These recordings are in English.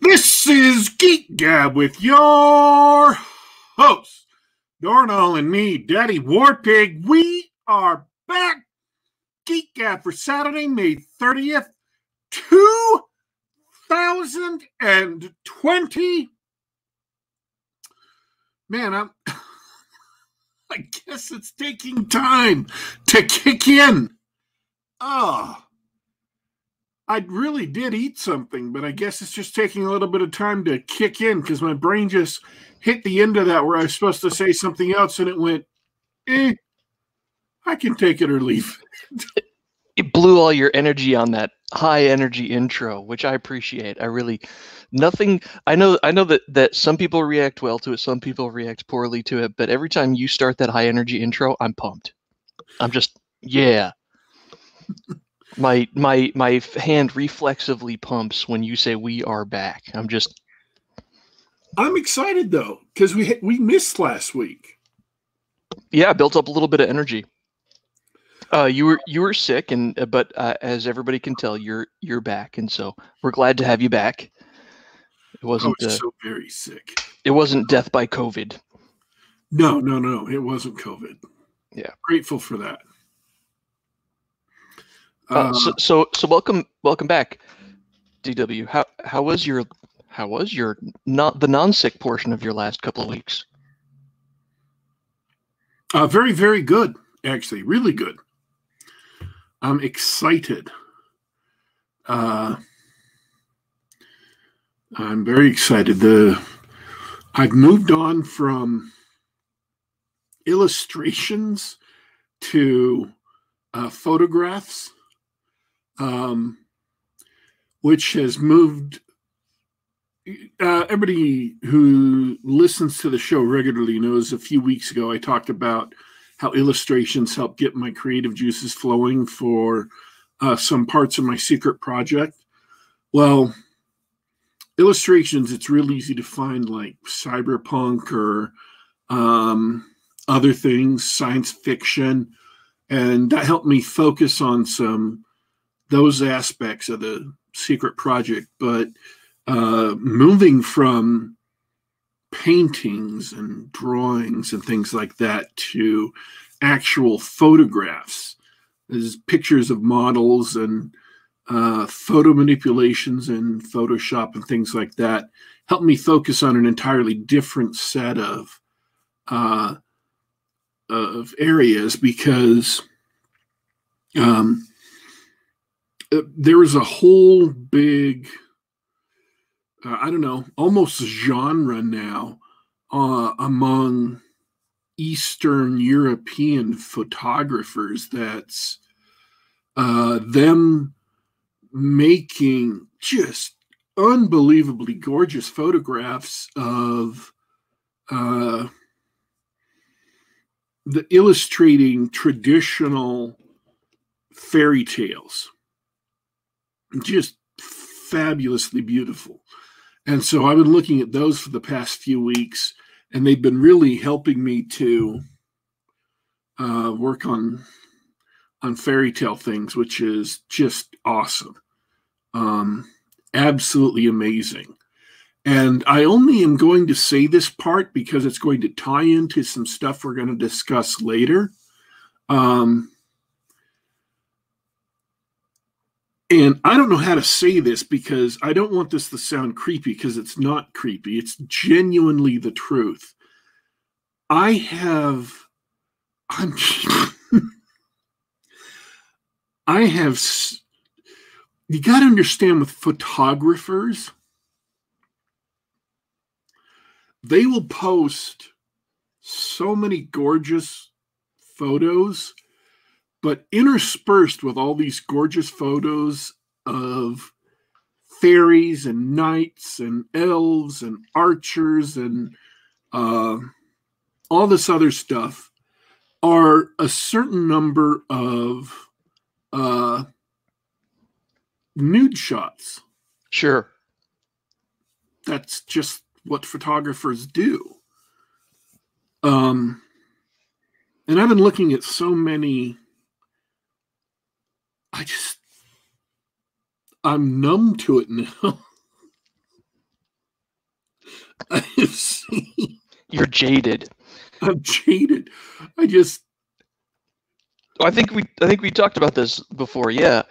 This is Geek Gab with your host, Dorrinal and me, Daddy Warpig. We are back. Geek Gab for Saturday, May 30th, 2020. Man, I'm I guess it's taking time to kick in. Oh. I really did eat something, but I guess it's just taking a little bit of time to kick in because my brain just hit the end of that where I was supposed to say something else and it went, eh, I can take it or leave. it blew all your energy on that high energy intro, which I appreciate. I really nothing I know I know that that some people react well to it, some people react poorly to it, but every time you start that high energy intro, I'm pumped. I'm just yeah my my my hand reflexively pumps when you say we are back. I'm just I'm excited though because we we missed last week. Yeah, built up a little bit of energy. Uh, you were you were sick, and uh, but uh, as everybody can tell, you're you're back, and so we're glad to have you back. It wasn't was uh, so very sick. It wasn't death by COVID. No, no, no, it wasn't COVID. Yeah, grateful for that. Uh, so, so, so welcome, welcome back, DW. How how was your how was your not the non sick portion of your last couple of weeks? Uh, very very good, actually, really good. I'm excited. Uh, I'm very excited. The I've moved on from illustrations to uh, photographs um, which has moved. Uh, everybody who listens to the show regularly knows a few weeks ago I talked about how illustrations help get my creative juices flowing for uh, some parts of my secret project. Well, illustrations, it's real easy to find like cyberpunk or um, other things, science fiction. And that helped me focus on some those aspects of the secret project, but uh, moving from paintings and drawings and things like that to actual photographs, there's pictures of models and uh, photo manipulations in Photoshop and things like that helped me focus on an entirely different set of uh, of areas because um, there is a whole big uh, i don't know almost genre now uh, among eastern european photographers that's uh, them making just unbelievably gorgeous photographs of uh, the illustrating traditional fairy tales just fabulously beautiful. And so I've been looking at those for the past few weeks, and they've been really helping me to uh, work on on fairy tale things, which is just awesome, um, absolutely amazing. And I only am going to say this part because it's going to tie into some stuff we're going to discuss later. Um, And I don't know how to say this because I don't want this to sound creepy because it's not creepy. It's genuinely the truth. I have I'm I have you got to understand with photographers they will post so many gorgeous photos but interspersed with all these gorgeous photos of fairies and knights and elves and archers and uh, all this other stuff are a certain number of uh, nude shots. Sure. That's just what photographers do. Um, and I've been looking at so many I just I'm numb to it now. I have seen. You're jaded. I'm jaded. I just. I think we I think we talked about this before. Yeah,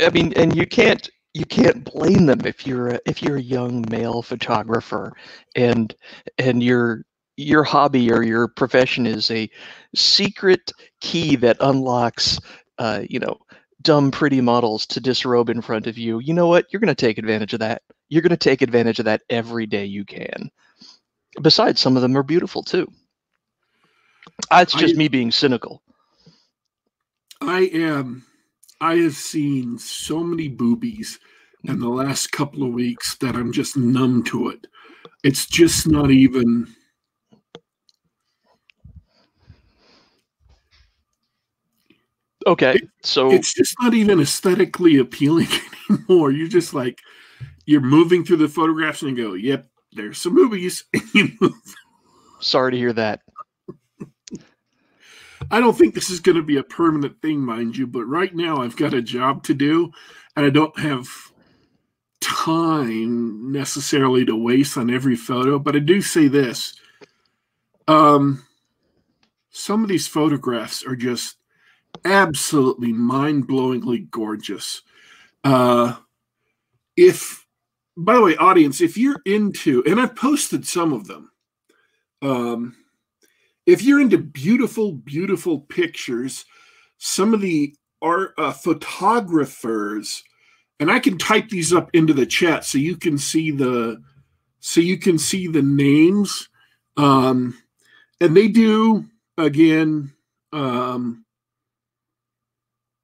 I mean, and you can't you can't blame them if you're a, if you're a young male photographer and and your your hobby or your profession is a secret key that unlocks uh, you know dumb pretty models to disrobe in front of you you know what you're going to take advantage of that you're going to take advantage of that every day you can besides some of them are beautiful too it's just I- me being cynical I am. I have seen so many boobies in the last couple of weeks that I'm just numb to it. It's just not even. Okay so It's just not even aesthetically appealing anymore. You're just like, you're moving through the photographs and you go, "Yep, there's some movies." and you move sorry to hear that I don't think this is going to be a permanent thing, mind you, but right now I've got a job to do and I don't have time necessarily to waste on every photo. But I do say this um, some of these photographs are just absolutely mind blowingly gorgeous. Uh, if, by the way, audience, if you're into, and I've posted some of them, um, if you're into beautiful, beautiful pictures, some of the art uh, photographers, and I can type these up into the chat so you can see the so you can see the names. Um, and they do again um,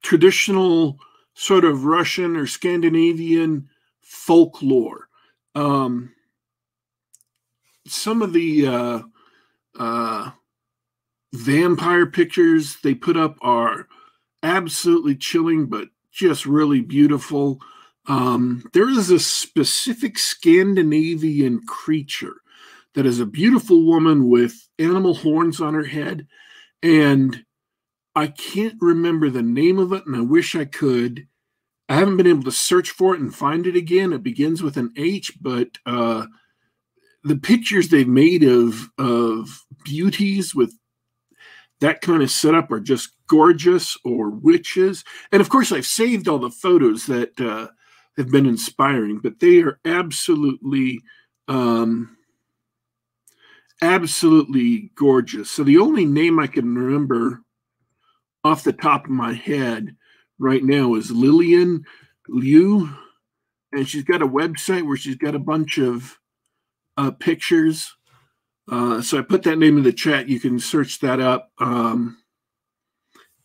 traditional sort of Russian or Scandinavian folklore. Um, some of the uh, uh, vampire pictures they put up are absolutely chilling, but just really beautiful. Um, there is a specific Scandinavian creature that is a beautiful woman with animal horns on her head. And I can't remember the name of it, and I wish I could. I haven't been able to search for it and find it again. It begins with an H, but uh, the pictures they've made of of beauties with that kind of setup are just gorgeous or witches and of course i've saved all the photos that uh, have been inspiring but they are absolutely um, absolutely gorgeous so the only name i can remember off the top of my head right now is lillian liu and she's got a website where she's got a bunch of uh, pictures. Uh, so I put that name in the chat. You can search that up. Um,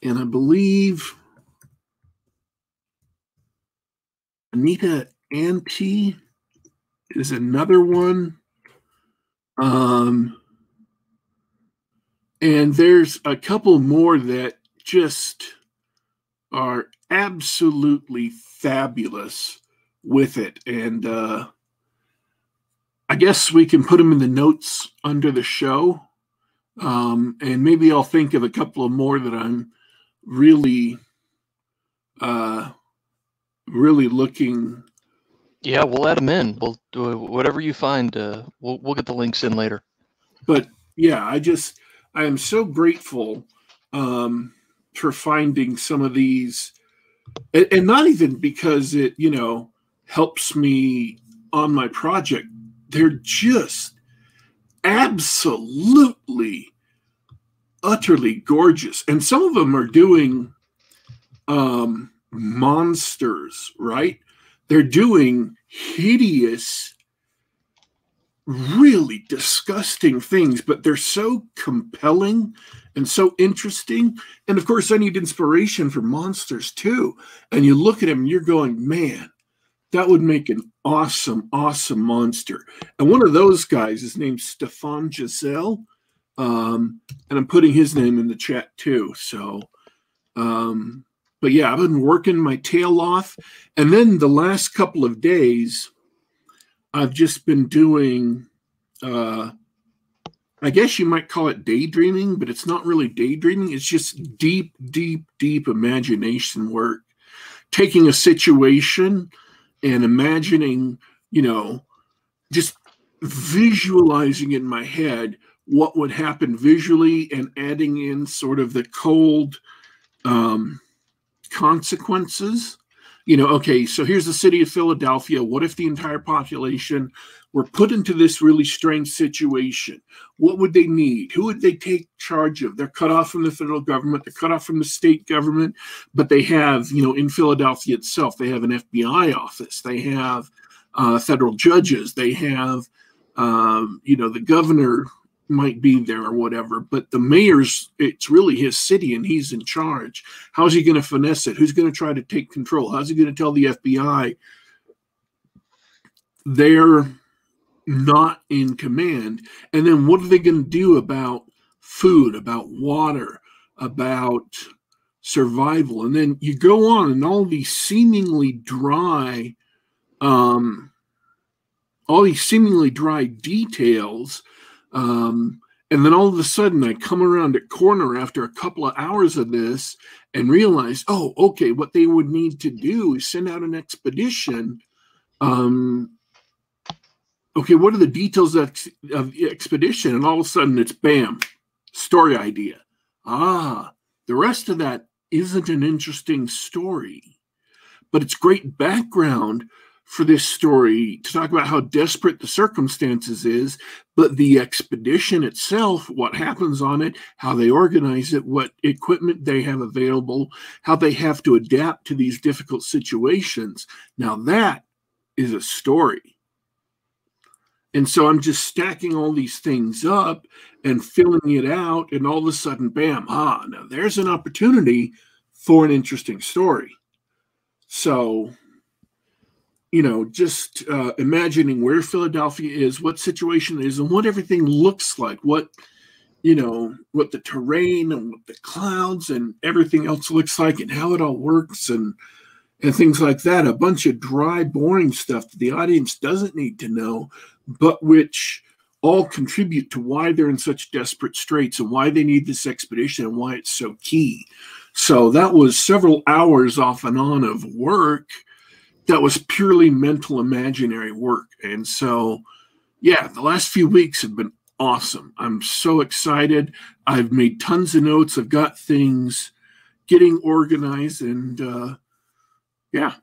and I believe Anita Anti is another one. Um, and there's a couple more that just are absolutely fabulous with it. And uh, I guess we can put them in the notes under the show. Um, and maybe I'll think of a couple of more that I'm really, uh, really looking. Yeah, we'll add them in. We'll do whatever you find. Uh, we'll we'll get the links in later. But yeah, I just I am so grateful um, for finding some of these, and, and not even because it you know helps me on my project. They're just absolutely utterly gorgeous and some of them are doing um monsters right they're doing hideous really disgusting things but they're so compelling and so interesting and of course i need inspiration for monsters too and you look at him and you're going man that would make an awesome awesome monster and one of those guys is named stefan gesell um, and I'm putting his name in the chat too. So, um, but yeah, I've been working my tail off, and then the last couple of days, I've just been doing. Uh, I guess you might call it daydreaming, but it's not really daydreaming. It's just deep, deep, deep imagination work. Taking a situation and imagining, you know, just visualizing in my head what would happen visually and adding in sort of the cold um, consequences. You know, okay, so here's the city of Philadelphia. What if the entire population were put into this really strange situation? What would they need? Who would they take charge of? They're cut off from the federal government, they're cut off from the state government, but they have, you know, in Philadelphia itself, they have an FBI office, they have uh, federal judges, they have, um, you know, the governor might be there or whatever, but the mayor's it's really his city and he's in charge. How's he going to finesse it? Who's going to try to take control? How's he going to tell the FBI they're not in command? And then what are they going to do about food, about water, about survival? And then you go on and all these seemingly dry um all these seemingly dry details um, and then all of a sudden, I come around a corner after a couple of hours of this and realize, oh, okay, what they would need to do is send out an expedition. Um, okay, what are the details of, of the expedition? And all of a sudden, it's bam, story idea. Ah, the rest of that isn't an interesting story, but it's great background for this story to talk about how desperate the circumstances is, but the expedition itself, what happens on it, how they organize it, what equipment they have available, how they have to adapt to these difficult situations. Now, that is a story. And so I'm just stacking all these things up and filling it out, and all of a sudden, bam, ah, now there's an opportunity for an interesting story. So you know, just uh, imagining where Philadelphia is, what situation is, and what everything looks like, what you know, what the terrain and what the clouds and everything else looks like, and how it all works, and and things like that. A bunch of dry, boring stuff that the audience doesn't need to know, but which all contribute to why they're in such desperate straits and why they need this expedition and why it's so key. So that was several hours off and on of work that was purely mental imaginary work. And so, yeah, the last few weeks have been awesome. I'm so excited. I've made tons of notes. I've got things getting organized. And uh, yeah,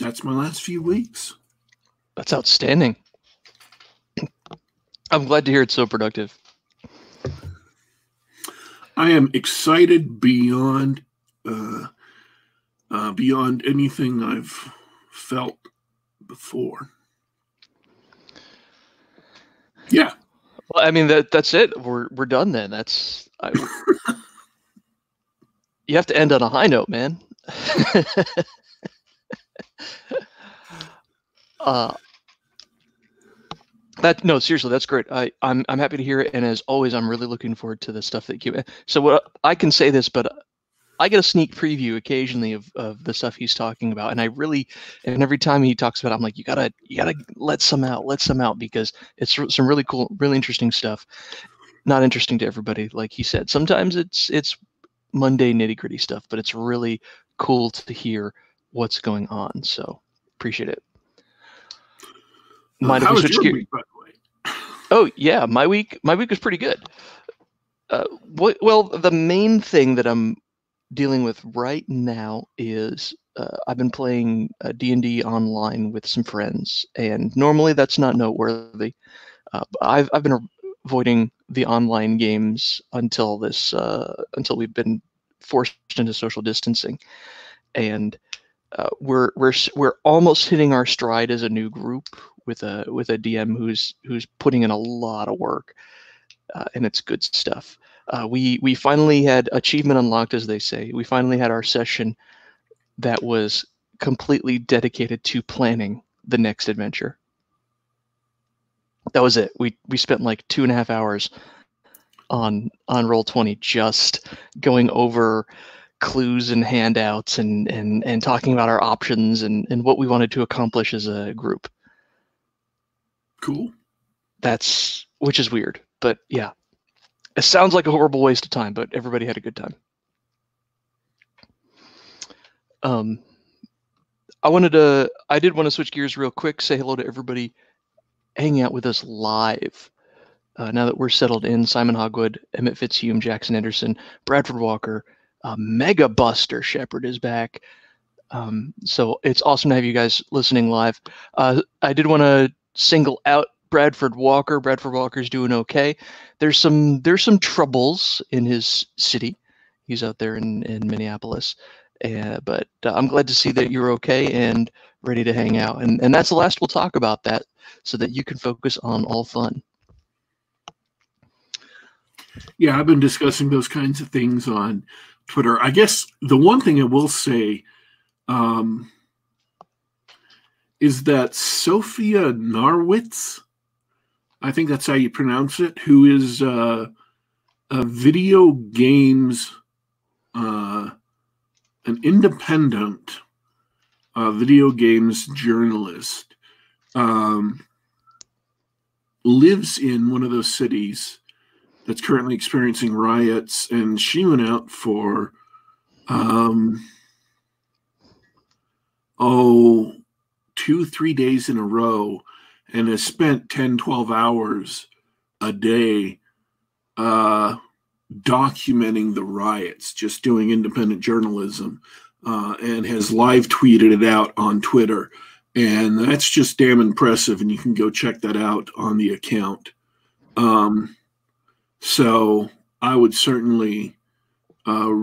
that's my last few weeks. That's outstanding. I'm glad to hear it's so productive. I am excited beyond uh, uh, beyond anything I've felt before. Yeah. Well, I mean that that's it. We're we're done then. That's I, you have to end on a high note, man. uh, that no, seriously, that's great. I I'm I'm happy to hear it, and as always, I'm really looking forward to the stuff that you. So what I can say this, but I get a sneak preview occasionally of, of the stuff he's talking about, and I really, and every time he talks about, it, I'm like, you gotta, you gotta let some out, let some out, because it's some really cool, really interesting stuff. Not interesting to everybody, like he said. Sometimes it's it's Monday nitty gritty stuff, but it's really cool to hear what's going on. So appreciate it. Mind how was your gear? week, by the way? Oh yeah, my week, my week was pretty good. Uh, what, well, the main thing that I'm dealing with right now is uh, I've been playing uh, D&D online with some friends, and normally that's not noteworthy. Uh, I've I've been avoiding the online games until this uh, until we've been forced into social distancing, and uh, we're we're we're almost hitting our stride as a new group with a with a DM who's who's putting in a lot of work, uh, and it's good stuff uh, we we finally had achievement unlocked, as they say. We finally had our session that was completely dedicated to planning the next adventure. That was it. We we spent like two and a half hours on on Roll20 just going over clues and handouts and and and talking about our options and and what we wanted to accomplish as a group cool that's which is weird but yeah it sounds like a horrible waste of time, but everybody had a good time. Um, I wanted to, I did want to switch gears real quick, say hello to everybody hanging out with us live. Uh, now that we're settled in, Simon Hogwood, Emmett Fitzhume, Jackson Anderson, Bradford Walker, uh, Mega Buster Shepard is back. Um, so it's awesome to have you guys listening live. Uh, I did want to single out Bradford Walker. Bradford Walker's doing okay. There's some there's some troubles in his city. He's out there in in Minneapolis, uh, but uh, I'm glad to see that you're okay and ready to hang out. And and that's the last we'll talk about that, so that you can focus on all fun. Yeah, I've been discussing those kinds of things on Twitter. I guess the one thing I will say um, is that Sophia Narwitz, I think that's how you pronounce it, who is uh, a video games, uh, an independent uh, video games journalist, um, lives in one of those cities that's currently experiencing riots, and she went out for, um, oh, two, three days in a row and has spent 10, 12 hours a day uh, documenting the riots, just doing independent journalism, uh, and has live tweeted it out on Twitter. And that's just damn impressive. And you can go check that out on the account. Um, so I would certainly, uh,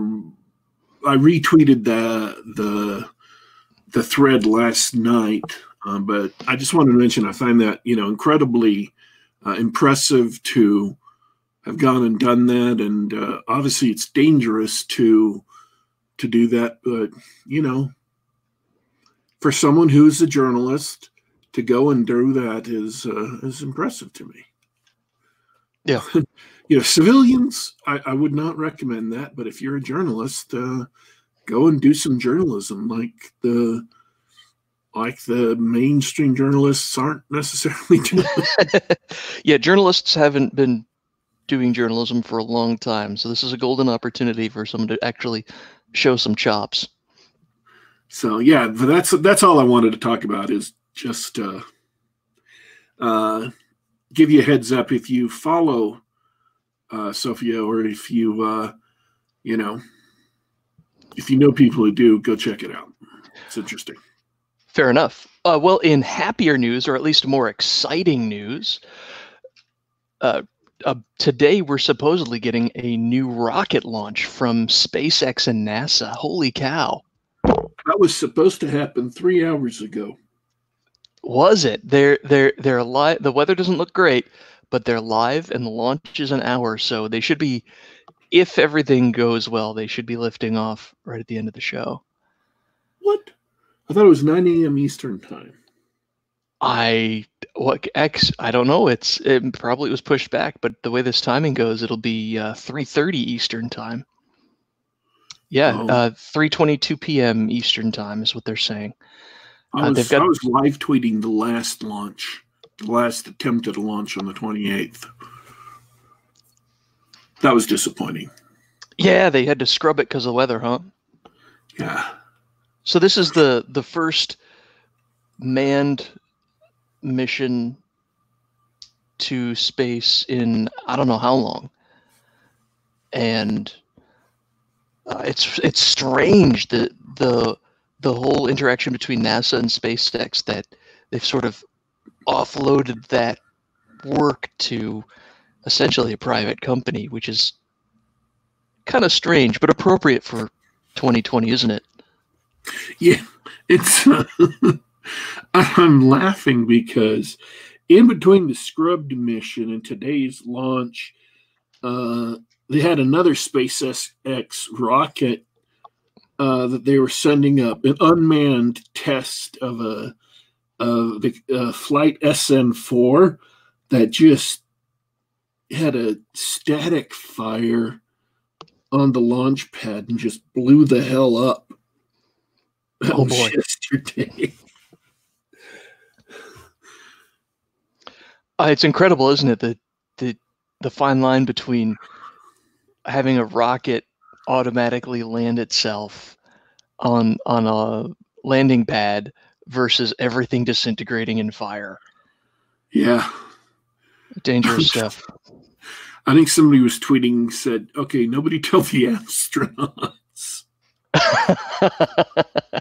I retweeted the the the thread last night, um, but I just wanted to mention I find that you know incredibly uh, impressive to have gone and done that, and uh, obviously it's dangerous to to do that, but you know, for someone who's a journalist to go and do that is uh, is impressive to me. Yeah. you know, civilians, I, I, would not recommend that. But if you're a journalist, uh, go and do some journalism, like the like the mainstream journalists aren't necessarily doing. yeah, journalists haven't been doing journalism for a long time, so this is a golden opportunity for someone to actually show some chops. So yeah, that's that's all I wanted to talk about is just uh, uh, give you a heads up if you follow uh, Sophia, or if you, uh, you know, if you know people who do, go check it out. It's interesting. Fair enough. Uh, well, in happier news, or at least more exciting news, uh, uh, today we're supposedly getting a new rocket launch from SpaceX and NASA. Holy cow! That was supposed to happen three hours ago. Was it? They're they're they're li- The weather doesn't look great, but they're live and the launch is an hour, so they should be, if everything goes well, they should be lifting off right at the end of the show. What? I thought it was 9 a.m. Eastern time. I what X I don't know. It's it probably was pushed back, but the way this timing goes, it'll be uh, 3:30 Eastern time. Yeah, oh. uh, 3:22 p.m. Eastern time is what they're saying. I uh, was, got, I was live tweeting the last launch the last attempt at a launch on the 28th. That was disappointing. Yeah, they had to scrub it because of the weather, huh? Yeah. So this is the the first manned mission to space in I don't know how long, and uh, it's it's strange that the the whole interaction between NASA and SpaceX that they've sort of offloaded that work to essentially a private company, which is kind of strange, but appropriate for 2020, isn't it? Yeah, it's. Uh, I'm laughing because in between the scrubbed mission and today's launch, uh, they had another SpaceX rocket uh, that they were sending up, an unmanned test of a uh, the uh, flight SN4 that just had a static fire on the launch pad and just blew the hell up. That oh boy! Yesterday. Uh, it's incredible, isn't it? The the the fine line between having a rocket automatically land itself on on a landing pad versus everything disintegrating in fire. Yeah. Dangerous stuff. I think somebody was tweeting said, "Okay, nobody tell the astronauts."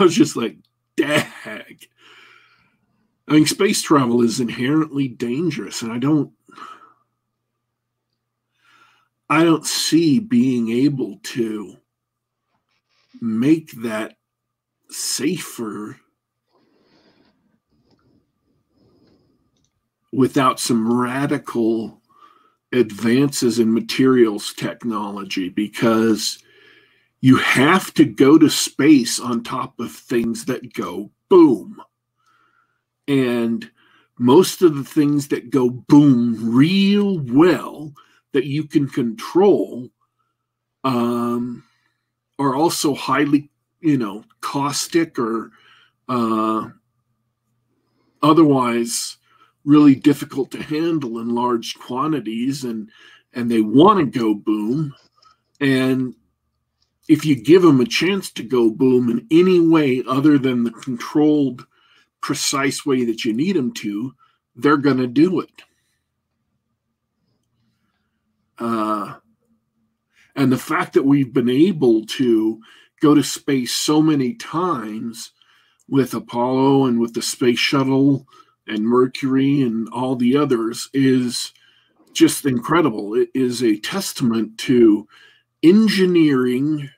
I was just like, "Dag." I mean, space travel is inherently dangerous, and I don't, I don't see being able to make that safer without some radical advances in materials technology because you have to go to space on top of things that go boom. And most of the things that go boom real well that you can control um, are also highly, you know, caustic or uh, otherwise really difficult to handle in large quantities and and they want to go boom and if you give them a chance to go boom in any way other than the controlled precise way that you need them to they're going to do it uh, and the fact that we've been able to go to space so many times with apollo and with the space shuttle and Mercury and all the others is just incredible. It is a testament to engineering,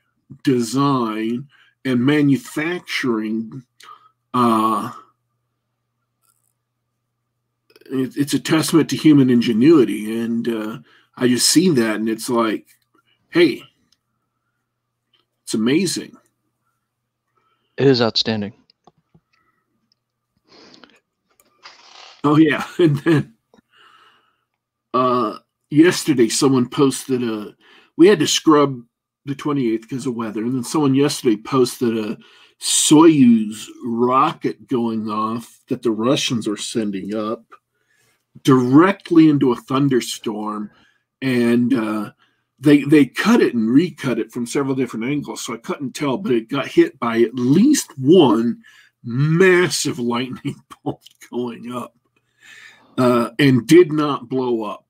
design, and manufacturing. Uh, it, it's a testament to human ingenuity. And uh, I just see that, and it's like, hey, it's amazing. It is outstanding. Oh yeah, and then uh, yesterday someone posted a. We had to scrub the 28th because of weather, and then someone yesterday posted a Soyuz rocket going off that the Russians are sending up directly into a thunderstorm, and uh, they they cut it and recut it from several different angles, so I couldn't tell, but it got hit by at least one massive lightning bolt going up uh, and did not blow up.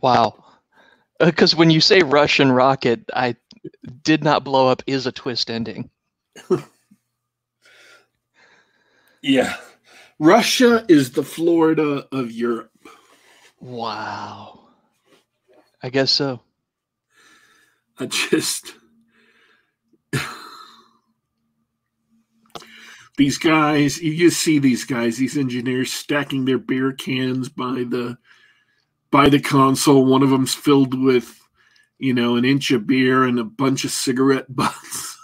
Wow. Because uh, when you say Russian rocket, I did not blow up is a twist ending. yeah. Russia is the Florida of Europe. Wow. I guess so. I just these guys you just see these guys these engineers stacking their beer cans by the by the console one of them's filled with you know an inch of beer and a bunch of cigarette butts.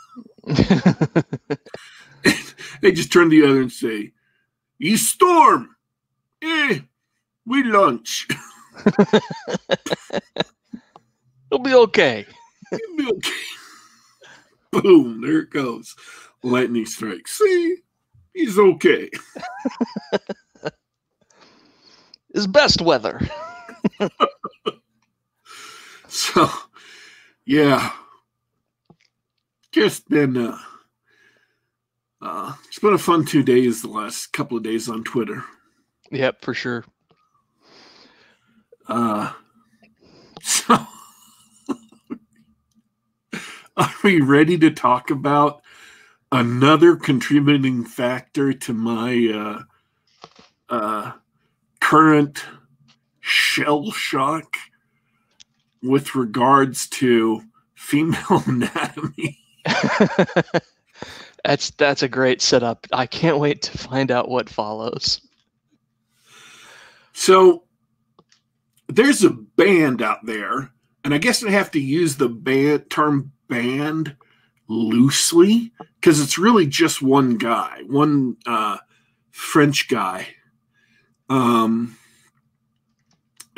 They just turn to the other and say you storm! Eh we lunch. It'll be okay. It'll be okay. Boom there it goes. Lightning strike. See, he's okay. His best weather. so, yeah, just been uh, uh, it's been a fun two days. The last couple of days on Twitter. Yep, for sure. Uh, so. Are we ready to talk about another contributing factor to my uh, uh, current shell shock with regards to female anatomy. that's that's a great setup. I can't wait to find out what follows. So there's a band out there, and I guess I have to use the band term band loosely because it's really just one guy, one uh, French guy, um,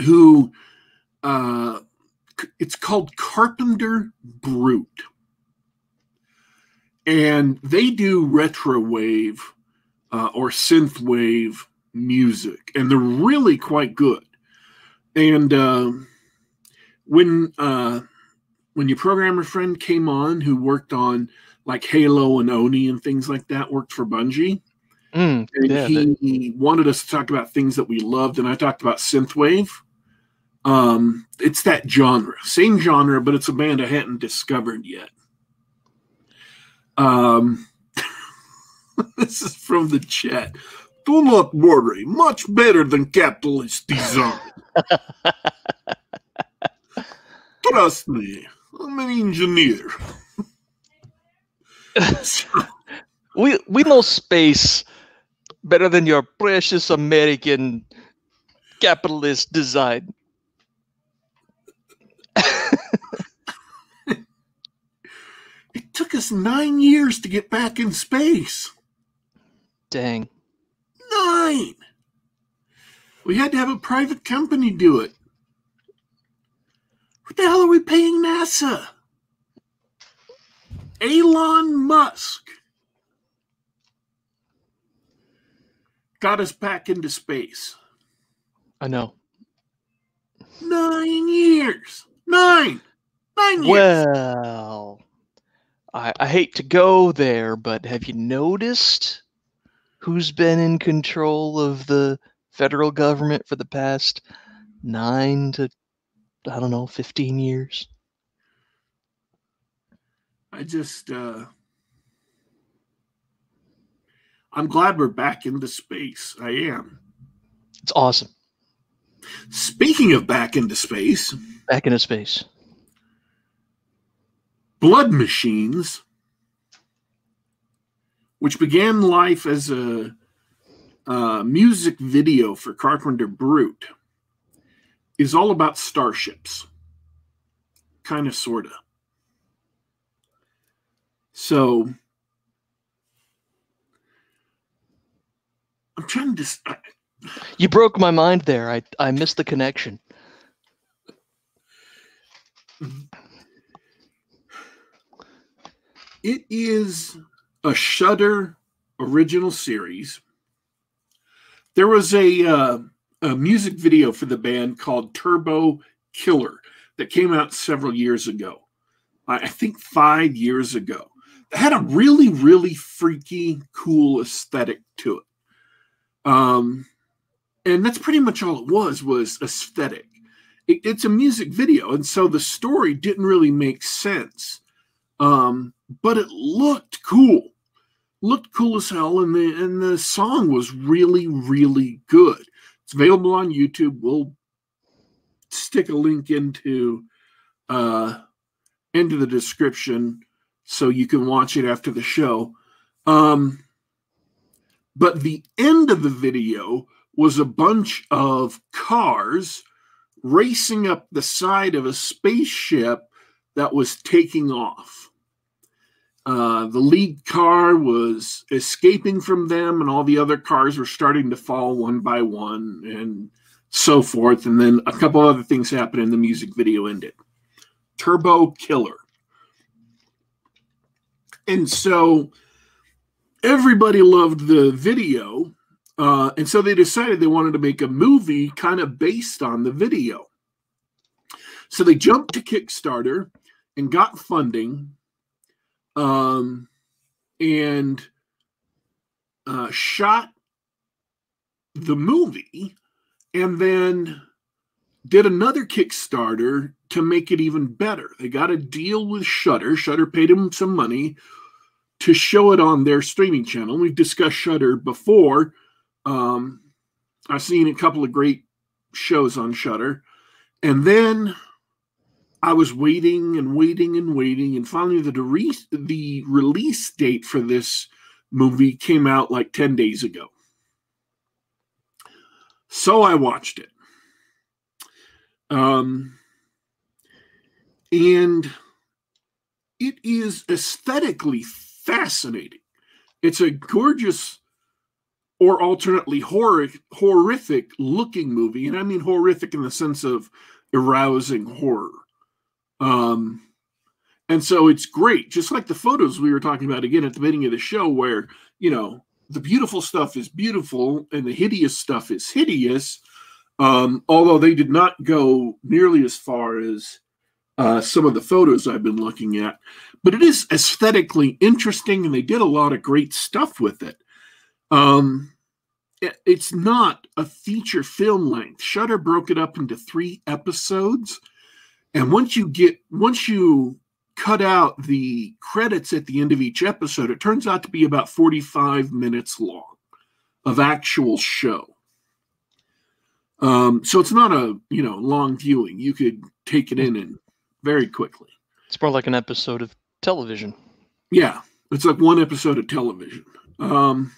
who uh, it's called Carpenter Brut, and they do retro wave uh, or synth wave music, and they're really quite good. And uh, when uh, when your programmer friend came on who worked on like Halo and Oni and things like that, worked for Bungie. Mm, And yeah, he, that- he wanted us to talk about things that we loved, and I talked about synthwave. Um, it's that genre, same genre, but it's a band I hadn't discovered yet. Um, this is from the chat. Do not worry, much better than capitalist design. Trust me, I'm an engineer. we we know space better than your precious American capitalist design. Took us nine years to get back in space. Dang. Nine. We had to have a private company do it. What the hell are we paying NASA? Elon Musk got us back into space. I know. Nine years. Nine. Nine years. Well, I, I hate to go there, but have you noticed who's been in control of the federal government for the past nine to, I don't know, 15 years? I just, uh, I'm glad we're back into space. I am. It's awesome. Speaking of back into space, Back into space. Blood Machines, which began life as a, uh music video for Carpenter Brut, is all about starships. Kind of, sort of. So, I'm trying to. Dis- I- You broke my mind there. I, I missed the connection. It is a Shudder original series. There was a, uh, a music video for the band called Turbo Killer that came out several years ago. I I think five years ago. It had a really, really freaky, cool aesthetic to it. Um, and that's pretty much all it was was aesthetic. It, it's a music video, and so the story didn't really make sense. Um, but it looked cool. Looked cool as hell and the and the song was really really good. It's available on youtube. We'll stick a link into uh into the description so you can watch it after the show. Um but the end of the video was a bunch of cars racing up the side of a spaceship that was taking off uh, the lead car was escaping from them, and all the other cars were starting to fall one by one, and so forth. And then a couple other things happened, and the music video ended. Turbo Killer. And so everybody loved the video, uh, and so they decided they wanted to make a movie kind of based on the video. So they jumped to Kickstarter and got funding um, and uh, shot the movie and then did another Kickstarter to make it even better. They got a deal with Shudder. Shudder paid them some money to show it on their streaming channel. We've discussed Shudder before. Um, I've seen a couple of great shows on Shudder, and then I was waiting and waiting and waiting, and finally the re- the release date for this movie came out like ten days ago. So I watched it, um, and it is aesthetically fascinating. It's a gorgeous, or alternately horrific, horrific looking movie, and I mean horrific in the sense of arousing horror. Um, and so it's great, just like the photos we were talking about again at the beginning of the show, where you know the beautiful stuff is beautiful and the hideous stuff is hideous. Um, although they did not go nearly as far as uh, some of the photos I've been looking at. But it is aesthetically interesting, and they did a lot of great stuff with it. Um, it it's not a feature film length. Shudder broke it up into three episodes, and once you get once you cut out the credits at the end of each episode, it turns out to be about 45 minutes long of actual show. Um, so it's not a you know long viewing. You could take it in and very quickly. It's more like an episode of television. Yeah, it's like one episode of television. Um,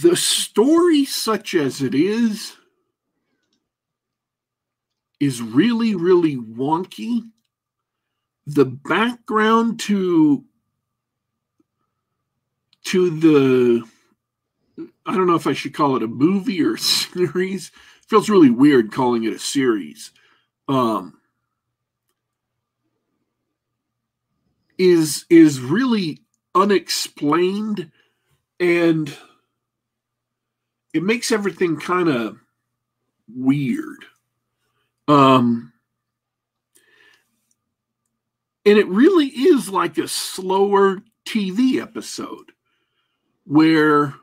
the story, such as it is, is really, really wonky. The background to to the I don't know if I should call it a movie or series. It feels really weird calling it a series. Um, is is really unexplained and it makes everything kind of weird. Um, and it really is like a slower TV episode where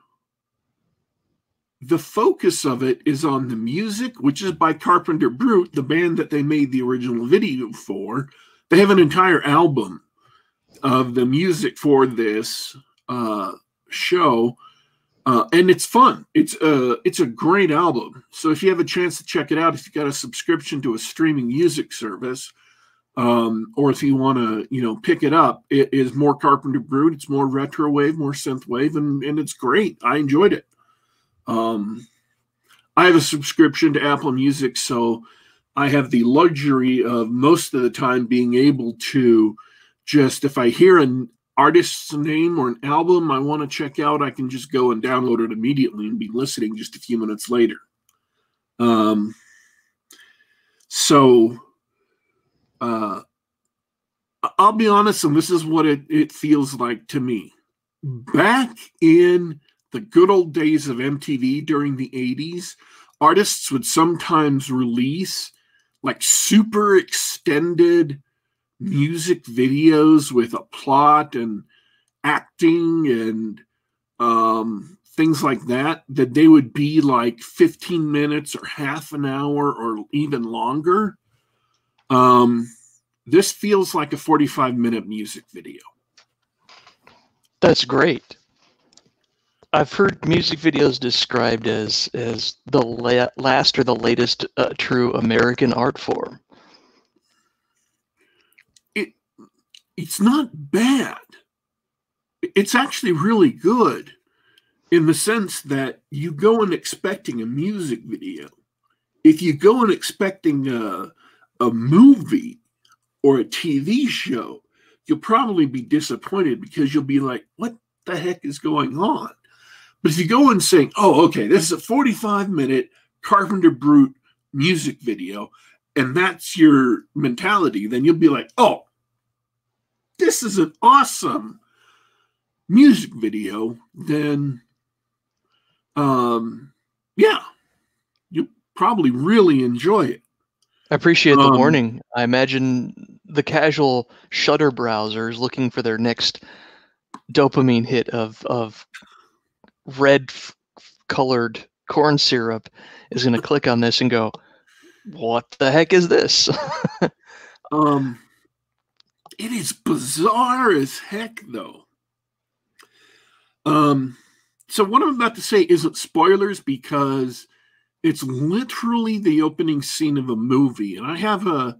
the focus of it is on the music, which is by Carpenter Brut, the band that they made the original video for. They have an entire album of the music for this uh, show, uh, and it's fun. It's a it's a great album. So if you have a chance to check it out, if you got a subscription to a streaming music service, um, or if you want to, you know, pick it up, it is more Carpenter Brut. It's more retro wave, more synth wave, and and it's great. I enjoyed it. Um, I have a subscription to Apple Music, so I have the luxury of most of the time being able to just if I hear an artist's name or an album I want to check out, I can just go and download it immediately and be listening just a few minutes later. Um, so uh, I'll be honest, and this is what it, it feels like to me. Back in the good old days of MTV during the 80s, artists would sometimes release like super extended music videos with a plot and acting and um, things like that, that they would be like 15 minutes or half an hour or even longer. Um, this feels like a 45 minute music video. That's great. I've heard music videos described as as the la- last or the latest uh, true American art form. It's not bad. It's actually really good in the sense that you go in expecting a music video. If you go in expecting a a movie or a TV show, you'll probably be disappointed because you'll be like, what the heck is going on? But if you go and say, oh, okay, this is a 45 minute Carpenter Brut music video, and that's your mentality, then you'll be like, oh, this is an awesome music video, then um yeah, you probably really enjoy it. I appreciate the Um, warning. I imagine the casual Shudder browser is looking for their next dopamine hit of of red f- colored corn syrup is going to click on this and go, "What the heck is this?" Um, it is bizarre as heck, though. Um, so what I'm about to say isn't spoilers because it's literally the opening scene of a movie, and I have a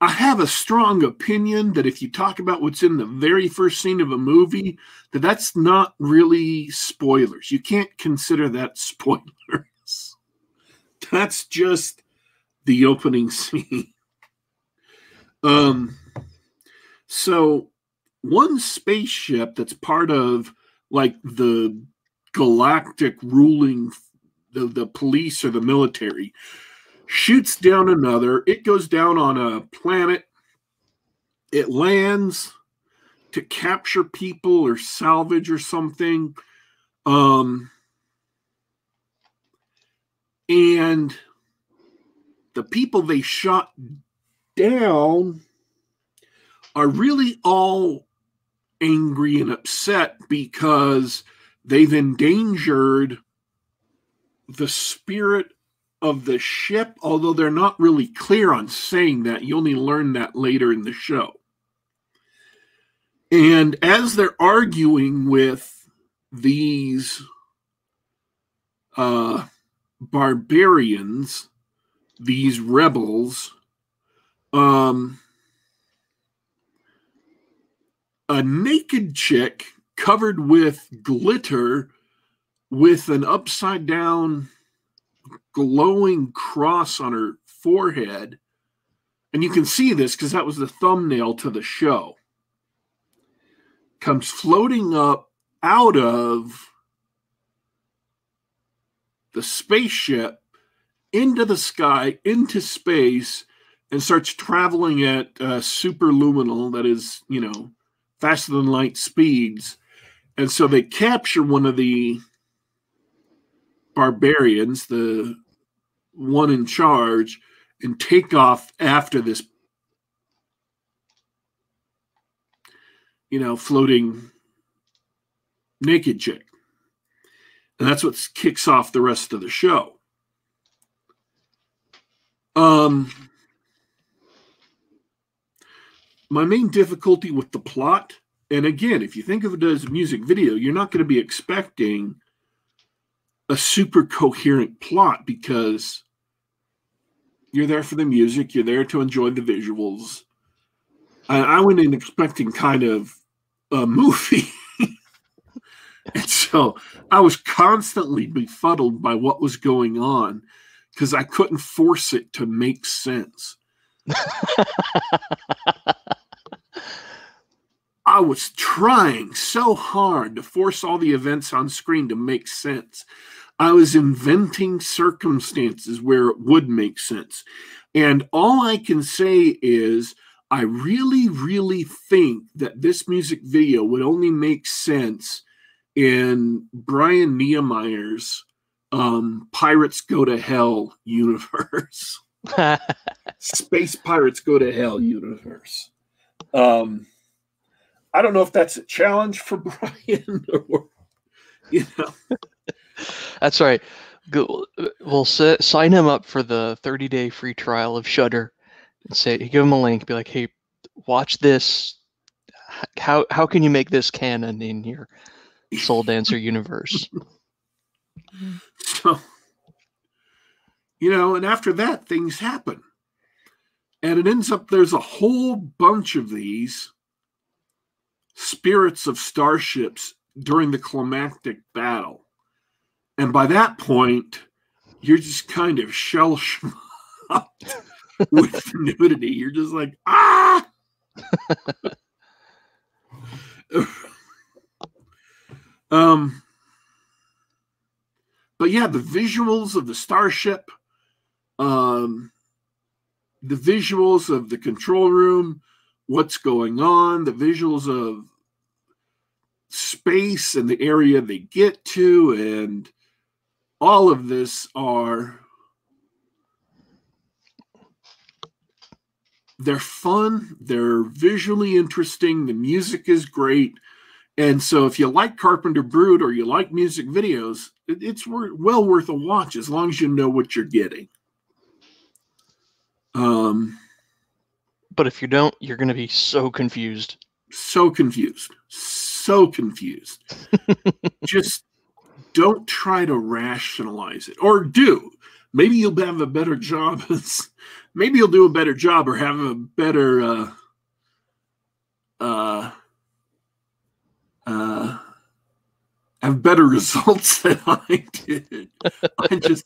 I have a strong opinion that if you talk about what's in the very first scene of a movie, that that's not really spoilers. You can't consider that spoilers. That's just the opening scene. Um, so one spaceship that's part of like the galactic ruling the, the police or the military shoots down another. It goes down on a planet. It lands to capture people or salvage or something. Um, And the people they shot down are really all angry and upset because they've endangered the spirit of the ship, although they're not really clear on saying that. You only learn that later in the show. And as they're arguing with these uh, barbarians, these rebels, um, a naked chick covered with glitter with an upside down glowing cross on her forehead. And you can see this because that was the thumbnail to the show. Comes floating up out of the spaceship into the sky, into space, and starts traveling at uh, superluminal, that is, you know, faster than light speeds. And so they capture one of the barbarians, the one in charge, and take off after this, you know, floating naked chick. And that's what kicks off the rest of the show. Um, my main difficulty with the plot, and again, if you think of it as a music video, you're not going to be expecting a super coherent plot because you're there for the music, you're there to enjoy the visuals. I, I went in expecting kind of a movie. and so I was constantly befuddled by what was going on because I couldn't force it to make sense. I was trying so hard to force all the events on screen to make sense. I was inventing circumstances where it would make sense. And all I can say is, I really, really think that this music video would only make sense in Brian Niemeier's um, Pirates Go to Hell universe. Space Pirates Go to Hell universe. Um, I don't know if that's a challenge for Brian or, you know. That's right. We'll sign him up for the 30 day free trial of Shudder and say, give him a link, be like, hey, watch this. How, how can you make this canon in your Soul Dancer universe? so, you know, and after that, things happen. And it ends up there's a whole bunch of these spirits of starships during the climactic battle. And by that point, you're just kind of shell shocked with nudity. You're just like, ah! um, but yeah, the visuals of the starship, um, the visuals of the control room, what's going on, the visuals of space and the area they get to, and all of this are they're fun, they're visually interesting, the music is great. And so if you like Carpenter Brut or you like music videos, it's well worth a watch as long as you know what you're getting. Um but if you don't, you're going to be so confused. So confused. So confused. Just don't try to rationalize it or do. Maybe you'll have a better job maybe you'll do a better job or have a better uh uh uh have better results than I did. I just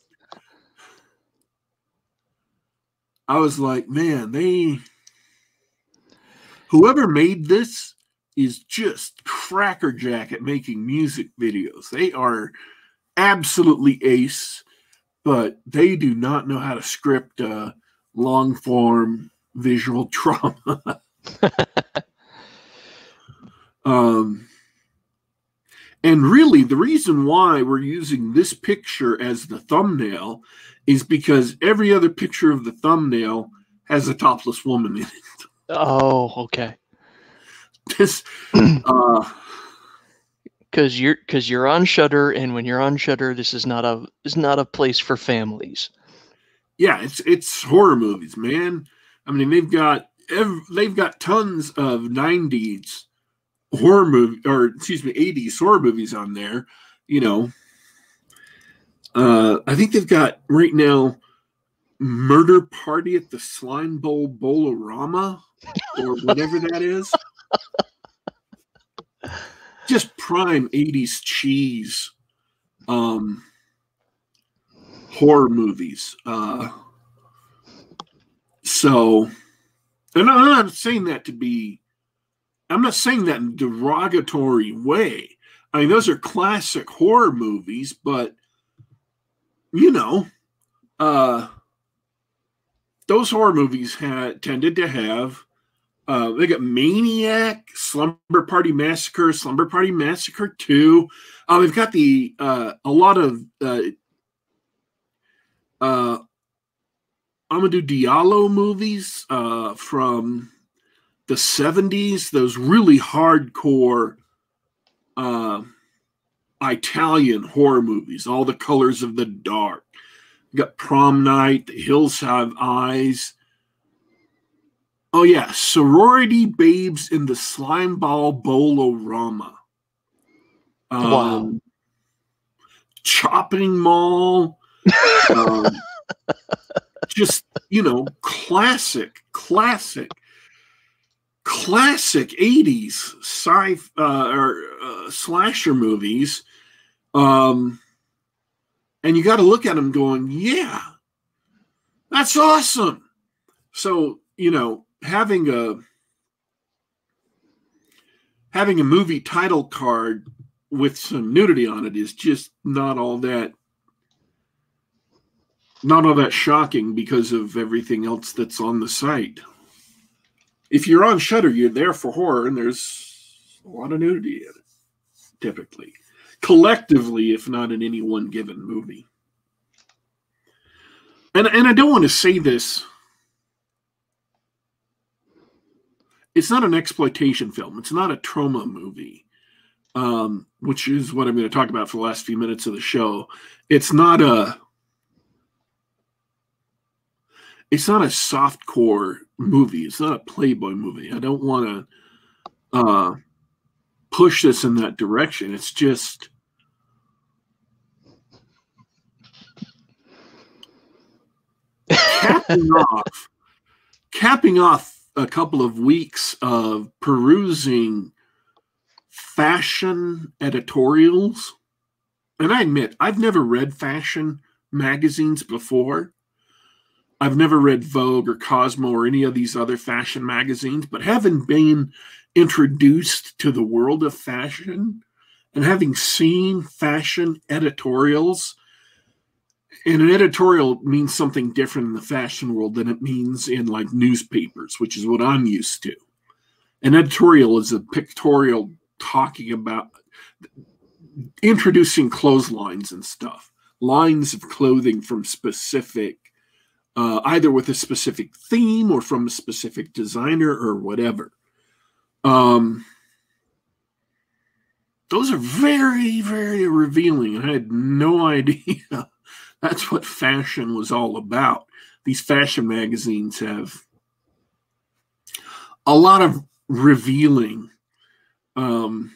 I was like, man, they whoever made this is just crackerjack at making music videos. They are absolutely ace, but they do not know how to script uh, long form visual trauma. um, And really, the reason why we're using this picture as the thumbnail is because every other picture of the thumbnail has a topless woman in it. Oh, okay. This, uh, Because you're because you're on Shudder, and when you're on Shudder, this is not a is not a place for families. yeah, it's it's horror movies, man. I mean, they've got ev- they've got tons of '90s horror movie, or excuse me, '80s horror movies on there. You know, uh, I think they've got right now Murder Party at the Slime Bowl Bolorama, or whatever that is. Just prime '80s cheese. Um, horror movies. Uh, so, and I'm not saying that to be, I'm not saying that in derogatory way. I mean, those are classic horror movies, but you know, uh, those horror movies had tended to have. Uh, they got Maniac, Slumber Party Massacre, Slumber Party Massacre Two. Uh, they've got the uh, a lot of uh, uh Amadou Diallo movies uh from the 70s those really hardcore uh Italian horror movies all the colors of the dark you got prom night the hills have eyes. Oh yeah sorority babes in the slime ball bolorama. Um, Wow. chopping mall. Um, just you know classic classic classic 80s sci uh, or uh, slasher movies. Um and you got to look at them going yeah that's awesome so you know having a having a movie title card with some nudity on it is just not all that not all that shocking because of everything else that's on the site. If you're on Shudder, you're there for horror, and there's a lot of nudity in it, typically, collectively, if not in any one given movie. And and I don't want to say this. It's not an exploitation film. It's not a Troma movie, um, which is what I'm going to talk about for the last few minutes of the show. It's not a it's not a soft core movie. It's not a Playboy movie. I don't want to uh, push this in that direction. It's just capping off, capping off a couple of weeks of perusing fashion editorials. And I admit, I've never read fashion magazines before. I've never read Vogue or Cosmo or any of these other fashion magazines, but having been introduced to the world of fashion and having seen fashion editorials, and an editorial means something different in the fashion world than it means in like newspapers, which is what I'm used to. An editorial is a pictorial talking about introducing clotheslines and stuff, lines of clothing from specific uh, either with a specific theme or from a specific designer or whatever. Um, those are very, very revealing. I had no idea that's what fashion was all about. These fashion magazines have a lot of revealing um,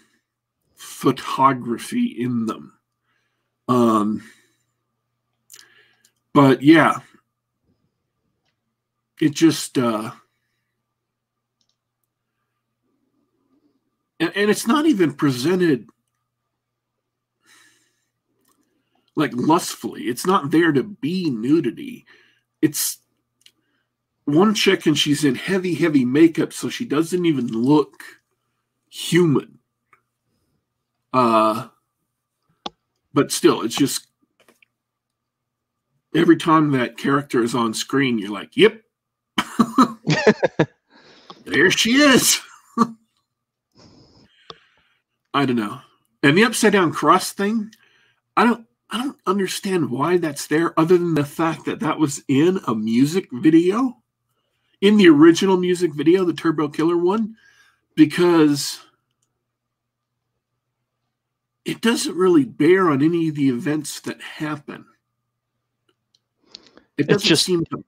photography in them. Um, but yeah, it just uh and, and it's not even presented like lustfully. It's not there to be nudity. It's one chick and she's in heavy heavy makeup so she doesn't even look human. Uh but still it's just every time that character is on screen you're like yep. There she is. I don't know. And the upside down cross thing, I don't I don't understand why that's there other than the fact that that was in a music video in the original music video, the Turbo Killer one, because it doesn't really bear on any of the events that happen. It doesn't It's just- seem to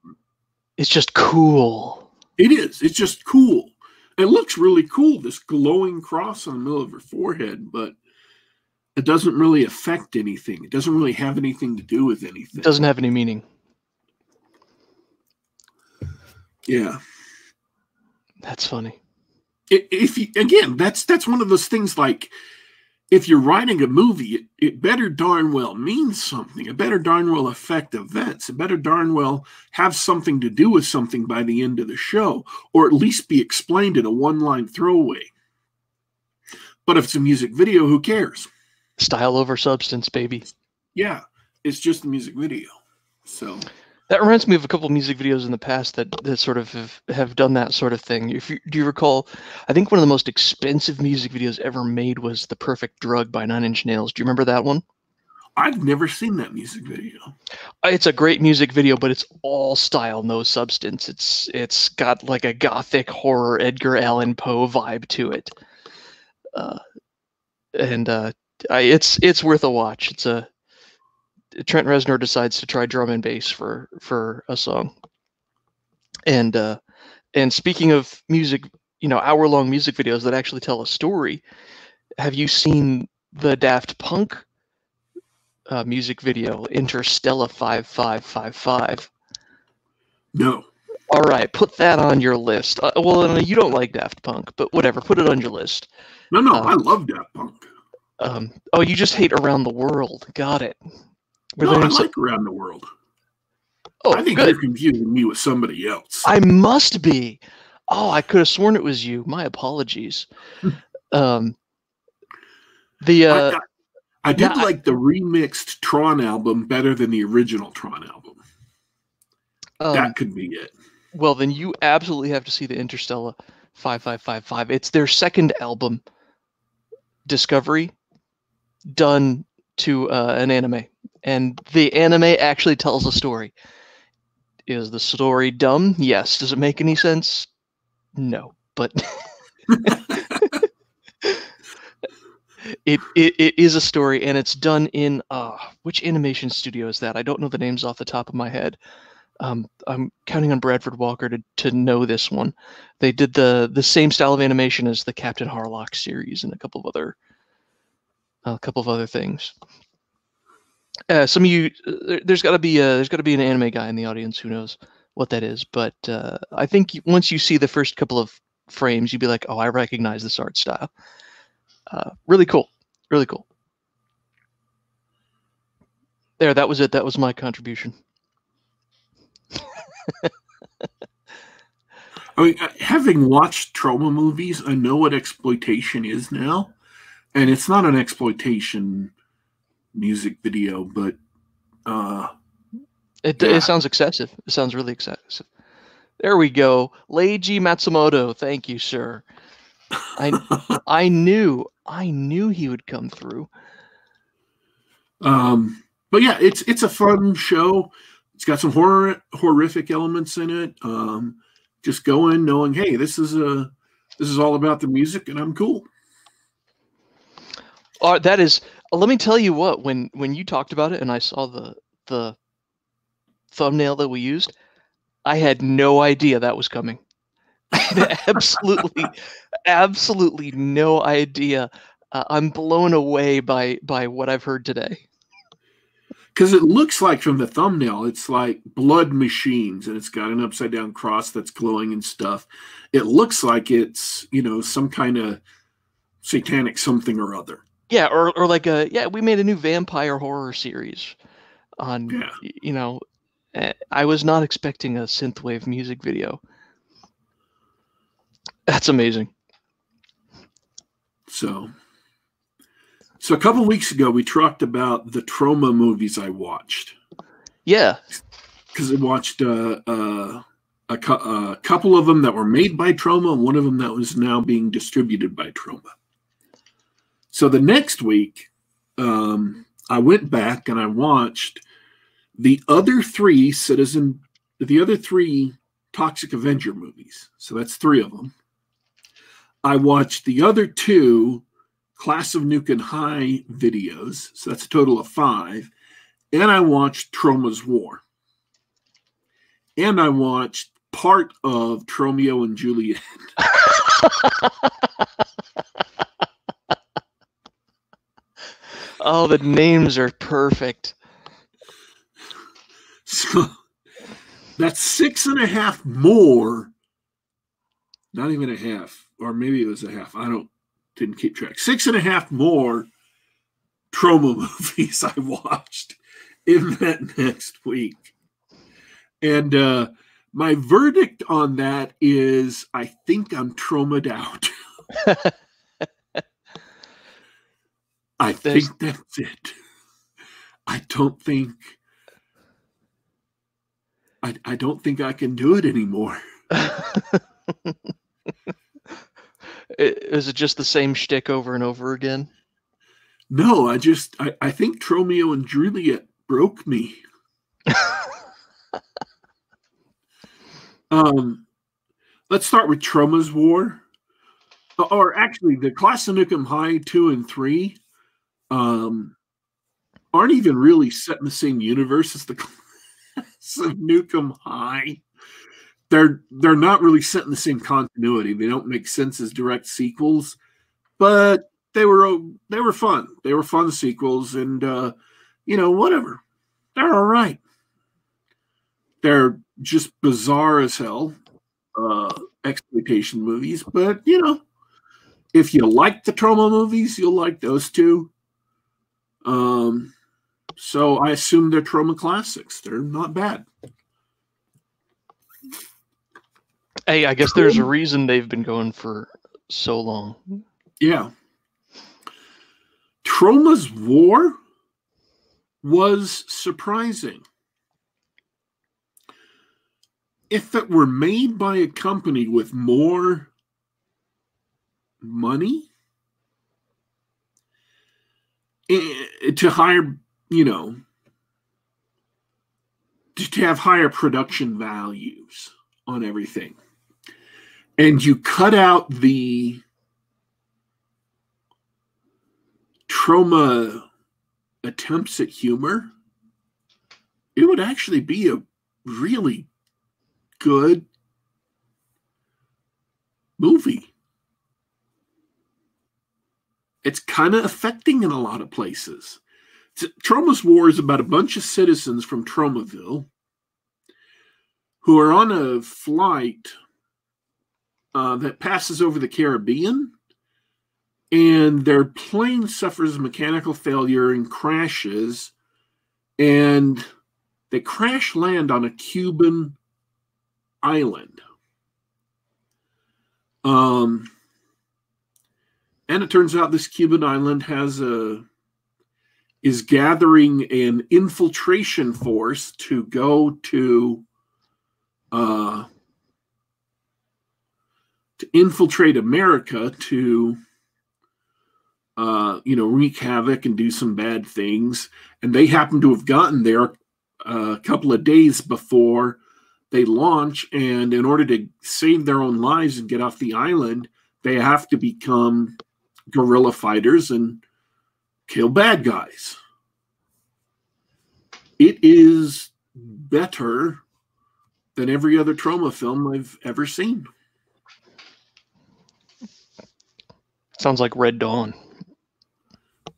It's just cool. It is. It's just cool. It looks really cool, this glowing cross on the middle of her forehead, but it doesn't really affect anything. It doesn't really have anything to do with anything. It doesn't have any meaning. yeah. That's funny. If you, again, that's that's one of those things like if you're writing a movie, it, it better darn well mean something. It better darn well affect events. It better darn well have something to do with something by the end of the show, or at least be explained in a one-line throwaway. But if it's a music video, who cares? Style over substance, baby. Yeah, it's just a music video. So That reminds me of a couple of music videos in the past that, that sort of have, have done that sort of thing. If you, do you recall? I think one of the most expensive music videos ever made was "The Perfect Drug" by Nine Inch Nails. Do you remember that one? I've never seen that music video. Uh, It's a great music video, but it's all style, no substance. It's it's got like a gothic horror Edgar Allan Poe vibe to it, uh, and uh, I, it's it's worth a watch. It's a Trent Reznor decides to try drum and bass for for a song, and uh, and speaking of music, you know, hour long music videos that actually tell a story. Have you seen the Daft Punk uh, music video, Interstella 5555. No. All right, put that on your list. Uh, well, no, you don't like Daft Punk, but whatever, put it on your list. No, no, Uh, I love Daft Punk. Um, oh, you just hate Around the World. Got it. No, I like Around the World. oh, I think good. you're confusing me with somebody else. I must be. Oh, I could have sworn it was you. My apologies. um, the I, uh, I, I did no, I- like the remixed Tron album better than the original Tron album. um, that could be it. Well, then you absolutely have to see the Interstella 5555. It's their second album, Discovery, done to uh, an anime. And the anime actually tells a story. Is the story dumb? Yes. Does it make any sense? No. But it, it it is a story and it's done in uh which animation studio is that? I don't know the names off the top of my head. Um, I'm counting on Bradford Walker to, to know this one. They did the the same style of animation as the Captain Harlock series and a couple of other a couple of other things. Uh, some of you, uh, there- there's got to be a, there's got to be an anime guy in the audience who knows what that is. But uh, I think once you see the first couple of frames, you'd be like, oh, I recognize this art style. Uh, really cool, really cool. There, that was it. That was my contribution. I mean, uh, having watched Troma movies, I know what exploitation is now, and it's not an exploitation music video, but uh, It, Yeah. it sounds excessive. It sounds really excessive. There we go. Leiji Matsumoto. Thank you, sir. I I knew I knew he would come through. um, but yeah, it's it's a fun show. It's got some horror horrific elements in it. Um, just go in knowing, hey, this is a this is all about the music, and I'm cool. Uh, that is. Let me tell you what. When when you talked about it and I saw the the thumbnail that we used, I had no idea that was coming. Absolutely, absolutely no idea. Uh, I'm blown away by by what I've heard today. because it looks like from the thumbnail it's like blood machines and it's got an upside down cross that's glowing and stuff it looks like it's you know some kind of satanic something or other Yeah, or or like a yeah, we made a new vampire horror series on Yeah. you know, I was not expecting a synthwave music video. That's amazing. so so a couple weeks ago we talked about the Troma movies i watched Yeah, because i watched uh, uh, a, cou- a couple of them that were made by Troma and one of them that was now being distributed by Troma So the next week, um, I went back and I watched the other three Citizen, the other three Toxic Avenger movies. So that's three of them. I watched the other two Class of Nuke 'Em High videos. So that's a total of five. And I watched Troma's War. And I watched part of Tromeo and Juliet. oh, the names are perfect. So that's six and a half more. Not even a half, or maybe it was a half. I don't didn't keep track. Six and a half more Troma movies I watched in that next week. And uh my verdict on that is I think I'm traumatized out. I There's- think that's it. I don't think I, I don't think I can do it anymore. Is it just the same shtick over and over again? No, I just I, I think Tromeo and Juliet broke me. um let's start with Troma's War. Uh, Or actually the Class of Nuke 'Em High two and three um aren't even really set in the same universe as the Class of Nuke 'Em High. They're they're not really set in the same continuity. They don't make sense as direct sequels, but they were they were fun. They were fun sequels, and uh, you know whatever, they're all right. They're just bizarre as hell uh, exploitation movies, but you know, if you like the Troma movies, you'll like those two. Um, so I assume they're Troma classics. They're not bad. Hey, I guess there's a reason they've been going for so long. Yeah. Troma's War was surprising. If it were made by a company with more money eh, Eh, to hire, you know, to to have higher production values on everything, and you cut out the Troma attempts at humor, it would actually be a really good movie. It's kind of affecting in a lot of places. T- Troma's War is about a bunch of citizens from Tromaville who are on a flight uh, that passes over the Caribbean and their plane suffers mechanical failure and crashes and they crash land on a cuban island um and it turns out this cuban island has a is gathering an infiltration force to go to uh to infiltrate america to uh, you know, wreak havoc and do some bad things. And they happen to have gotten there uh, a couple of days before they launch. And in order to save their own lives and get off the island, they have to become guerrilla fighters and kill bad guys. It is better than every other Troma film I've ever seen. Sounds like Red Dawn.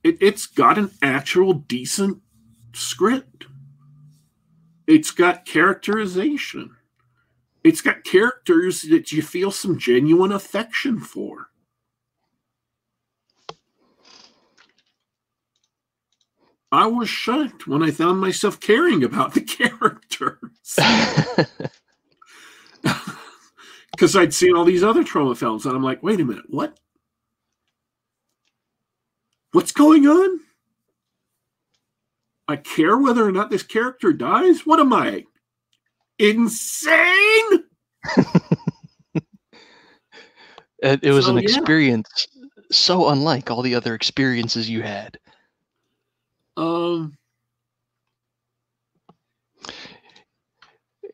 it, it's got an actual decent script. It's got characterization. It's got characters that you feel some genuine affection for. I was shocked when I found myself caring about the characters because I'd seen all these other Troma films, and I'm like, wait a minute, what? What's going on? I care whether or not this character dies? What am I? Insane? it, it was So, an yeah. experience so unlike all the other experiences you had. Um,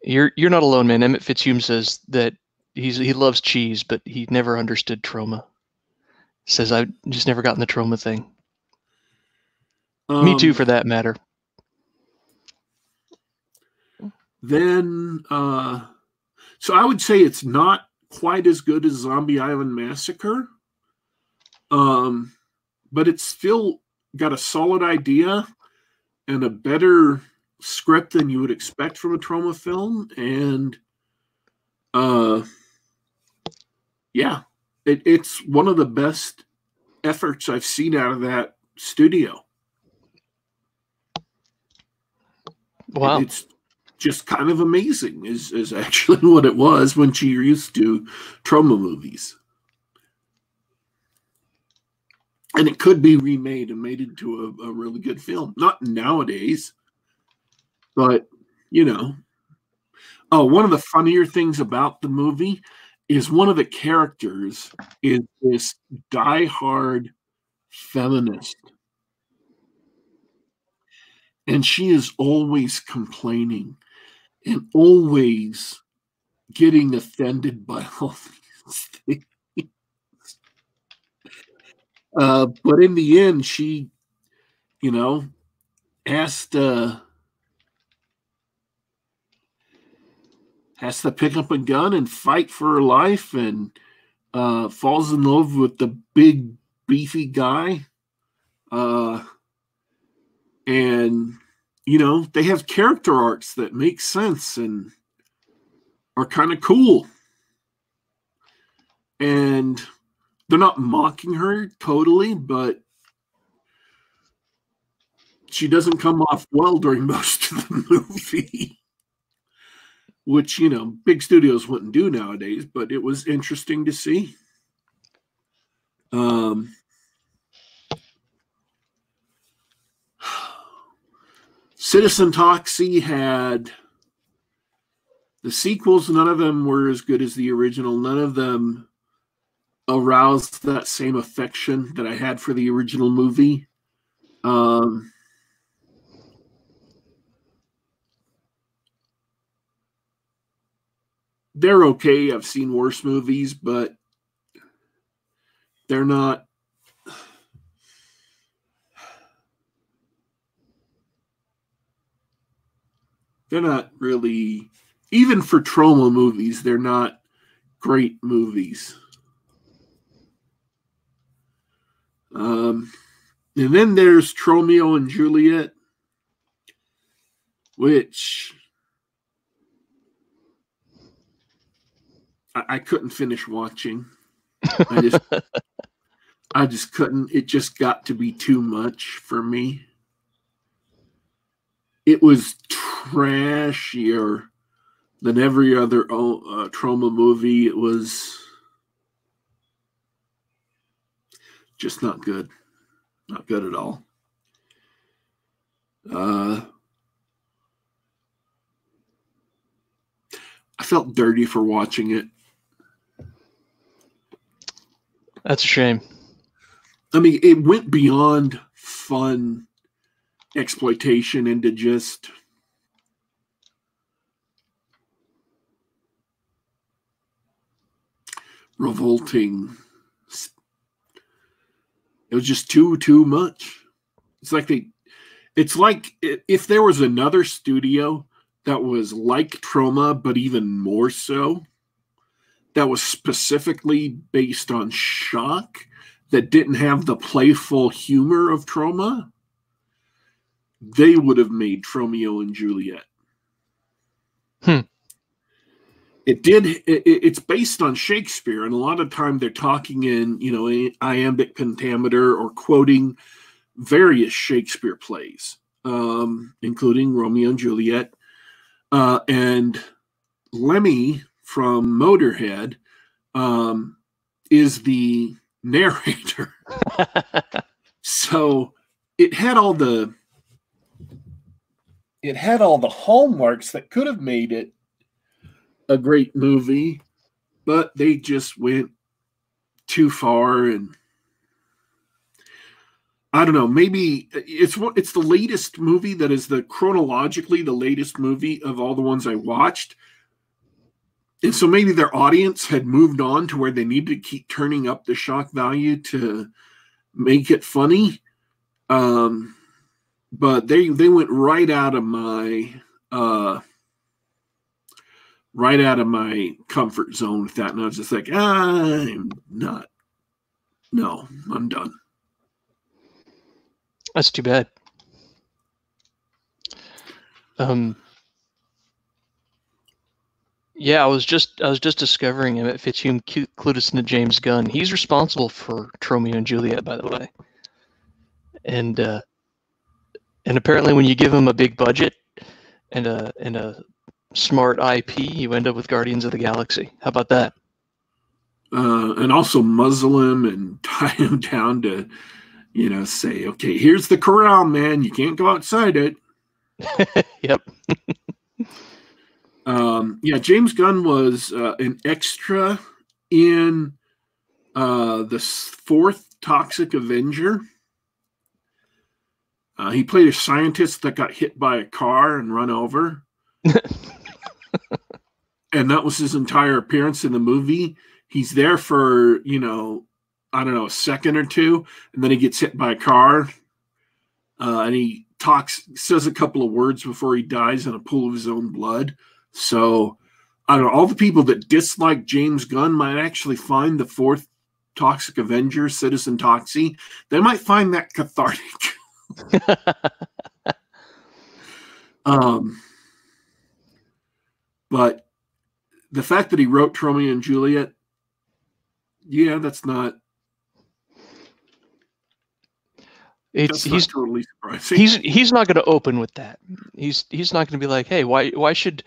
You're you're not alone, man. Emmett Fitzhume says that he's he loves cheese, but he never understood Troma. Says I've just never gotten the Troma thing. Me too, um, for that matter. Then, uh, so I would say it's not quite as good as Zombie Island Massacre, um, but it's still got a solid idea and a better script than you would expect from a Troma film. And, uh, yeah, it, it's one of the best efforts I've seen out of that studio. Wow. It's just kind of amazing, is, is actually what it was when she used to Troma movies. And it could be remade and made into a, a really good film. Not nowadays, but you know. Oh, one of the funnier things about the movie is one of the characters is this diehard feminist and she is always complaining and always getting offended by all these things. Uh, but in the end, she, you know, asked uh, has to pick up a gun and fight for her life, and uh, falls in love with the big beefy guy. Uh, and you know they have character arcs that make sense and are kind of cool and they're not mocking her totally but she doesn't come off well during most of the movie. Which you know big studios wouldn't do nowadays but it was interesting to see. Um Citizen Toxie had the sequels, none of them were as good as the original. None of them aroused that same affection that I had for the original movie. Um, they're okay. I've seen worse movies, but they're not they're not really even for Troma movies they're not great movies um and then there's Tromeo and Juliet which I, I couldn't finish watching. I just I just couldn't. It just got to be too much for me. It was trashier than every other uh, Troma movie. It was just not good, not good at all. Uh, I felt dirty for watching it. That's a shame. I mean, it went beyond fun exploitation into just revolting. It was just too too much. It's like they it's like if there was another studio that was like Troma but even more so that was specifically based on shock that didn't have the playful humor of Troma they would have made Tromeo and Juliet. Hmm. It did. It, it's based on Shakespeare, and a lot of time they're talking in you know iambic pentameter or quoting various Shakespeare plays, um, including Romeo and Juliet, uh, and Lemmy from Motorhead um, is the narrator. so it had all the it had all the hallmarks that could have made it a great movie, but they just went too far and I don't know. Maybe it's what it's the latest movie that is the chronologically the latest movie of all the ones I watched. And so maybe their audience had moved on to where they needed to keep turning up the shock value to make it funny. Um, but they they went right out of my uh, right out of my comfort zone with that, and I was just like, I'm not. No, I'm done. That's too bad. Um, yeah, I was just I was just discovering him at Fitzhugh Clutis and James Gunn. He's responsible for Tromeo and Juliet, by the way. And uh, and apparently, when you give him a big budget and a and a smart IP, you end up with Guardians of the Galaxy. How about that? Uh, and also muzzle him and tie him down to you know, say, okay, here's the corral, man. You can't go outside it. yep. um, yeah, James Gunn was uh, an extra in uh, the fourth Toxic Avenger. Uh, he played a scientist that got hit by a car and run over. And that was his entire appearance in the movie. He's there for, you know, I don't know, a second or two, and then he gets hit by a car. Uh, and he talks, says a couple of words before he dies in a pool of his own blood. So I don't know. All the people that dislike James Gunn might actually find the fourth Toxic Avenger, Citizen Toxie. They might find that cathartic. um, but the fact that he wrote Tromeo and Juliet, yeah, that's not It's he's totally surprising. He's he's not going to open with that. He's he's not going to be like, hey, why why should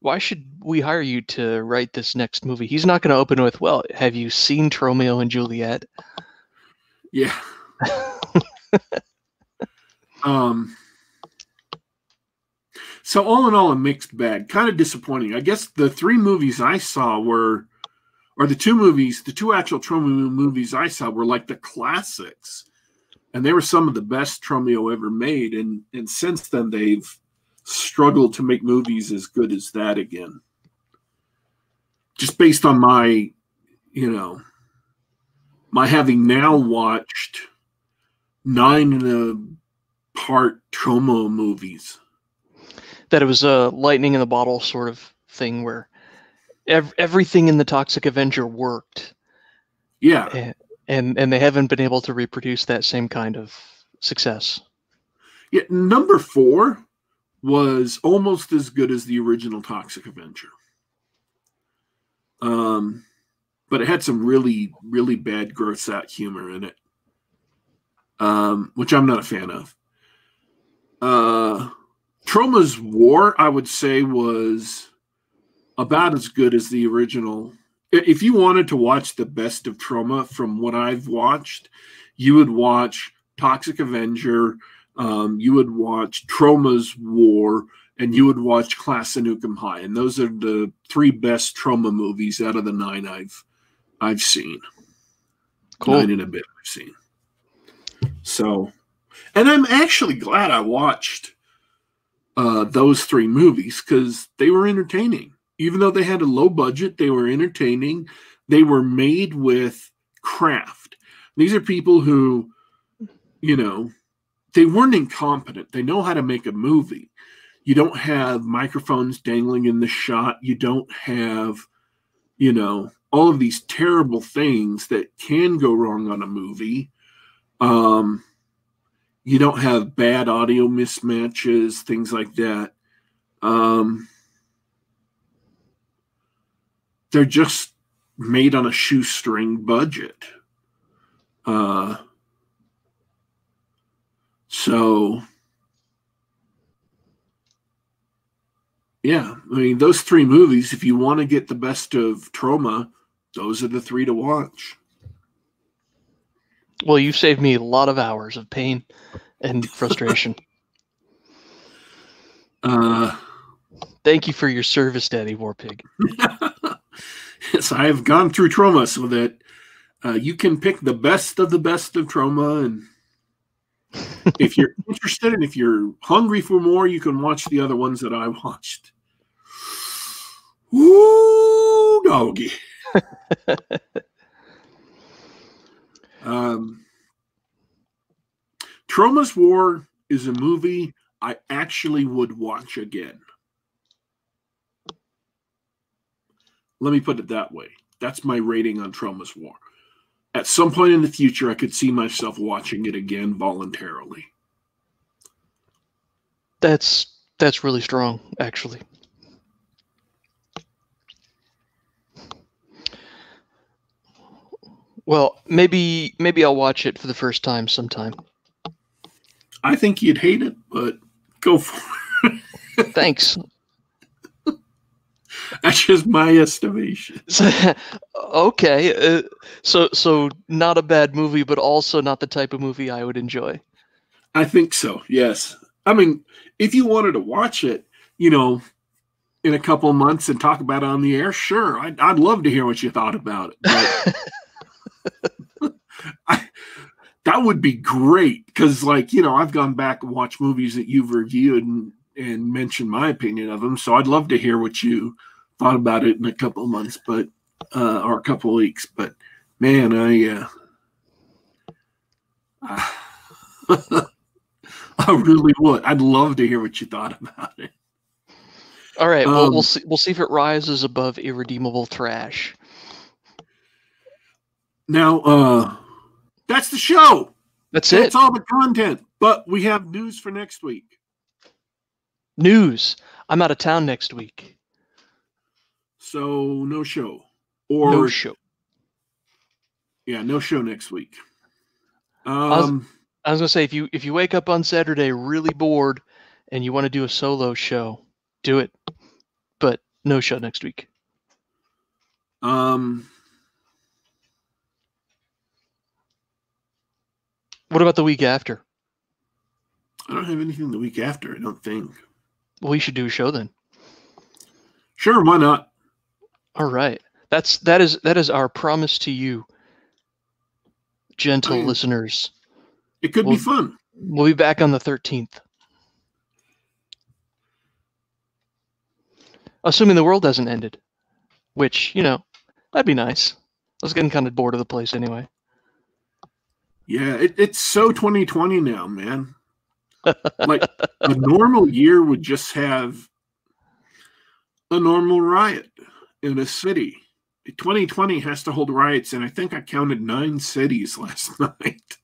why should we hire you to write this next movie? He's not going to open with, well, have you seen Tromeo and Juliet? Yeah. um. So all in all, a mixed bag. Kind of disappointing. I guess the three movies I saw were, or the two movies, the two actual Troma movies I saw were like the classics and they were some of the best Troma ever made. And and since then they've struggled to make movies as good as that again. Just based on my, you know, my having now watched nine in a part Troma movies. That it was a lightning in the bottle sort of thing where ev- everything in the Toxic Avenger worked. Yeah. And, and and they haven't been able to reproduce that same kind of success. Yeah, number four was almost as good as the original Toxic Avenger. Um, but it had some really, really bad gross out humor in it, um, which I'm not a fan of. Uh, Troma's War, I would say, was about as good as the original if you wanted to watch the best of Troma from what I've watched, you would watch Toxic Avenger, um, you would watch Troma's War, and you would watch Class of Nuke 'Em High, and those are the three best Troma movies out of the nine I've I've seen. Cool. Nine in a bit I've seen. So, and I'm actually glad I watched uh, those three movies because they were entertaining even though they had a low budget, they were entertaining. They were made with craft. These are people who, you know, they weren't incompetent. They know how to make a movie. You don't have microphones dangling in the shot. You don't have, you know, all of these terrible things that can go wrong on a movie. Um, you don't have bad audio mismatches, things like that. Um, they're just made on a shoestring budget. Uh, so, yeah, I mean, those three movies, if you want to get the best of Troma, those are the three to watch. Well, you've saved me a lot of hours of pain and frustration. uh, Thank you for your service, Daddy Warpig. yes, I have gone through trauma so that uh, you can pick the best of the best of Troma. and if you're interested and if you're hungry for more, you can watch the other ones that I watched. Ooh, doggy. Um, Troma's War is a movie I actually would watch again. Let me put it that way. That's my rating on Troma's War. At some point in the future, I could see myself watching it again voluntarily. That's that's really strong, actually. Well, maybe maybe I'll watch it for the first time sometime. I think you'd hate it, but go for it. Thanks. That's just my estimation. okay, uh, so so not a bad movie, but also not the type of movie I would enjoy. I think so. Yes. I mean, if you wanted to watch it, you know, in a couple months and talk about it on the air, sure, I'd, I'd love to hear what you thought about it. But I, that would be great because, like, you know, I've gone back and watched movies that you've reviewed and, and mentioned my opinion of them. So I'd love to hear what you thought about it in a couple of months, but uh, or a couple of weeks. But man, I uh, I really would. I'd love to hear what you thought about it. All right, well, we'll see. We'll see if it rises above irredeemable trash. Now, uh, that's the show. That's, That's it. That's all the content. But we have news for next week. News. I'm out of town next week. So no show. Or no show. yeah, no show next week. was- Um I was gonna say if you if you wake up on Saturday really bored and you want to do a solo show, do it. But no show next week. um What about the week after? I don't have anything the week after, I don't think. Well, we should do a show then. Sure, why not? All right. That's that is that is our promise to you, gentle I am- listeners. It could Well- be fun. We'll be back on the 13th. Assuming the world hasn't ended. Which, you know, that'd be nice. I was getting kind of bored of the place anyway. Yeah, it, it's so 2020 now, man. like a normal year would just have a normal riot in a city. 2020 has to hold riots, and I think I counted nine cities last night.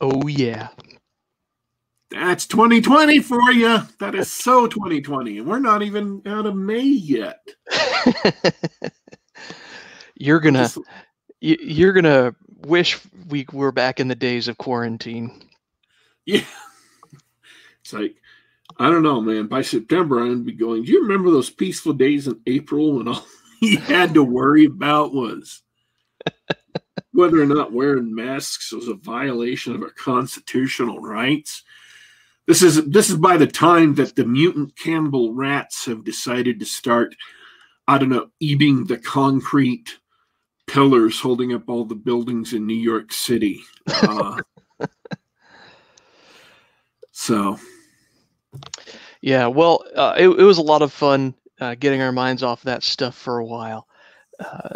Oh yeah. That's 2020 for you. That is so 2020, and we're not even out of May yet. you're gonna you're gonna wish we were back in the days of quarantine. yeah, it's like I don't know, man. By September, gonna be going. Do you remember those peaceful days in April when all he had to worry about was whether or not wearing masks was a violation of our constitutional rights? This is this is by the time that the mutant cannibal rats have decided to start, I don't know, eating the concrete pillars holding up all the buildings in New York City. Uh, so Yeah, well, uh, it, it was a lot of fun uh, getting our minds off that stuff for a while. Uh,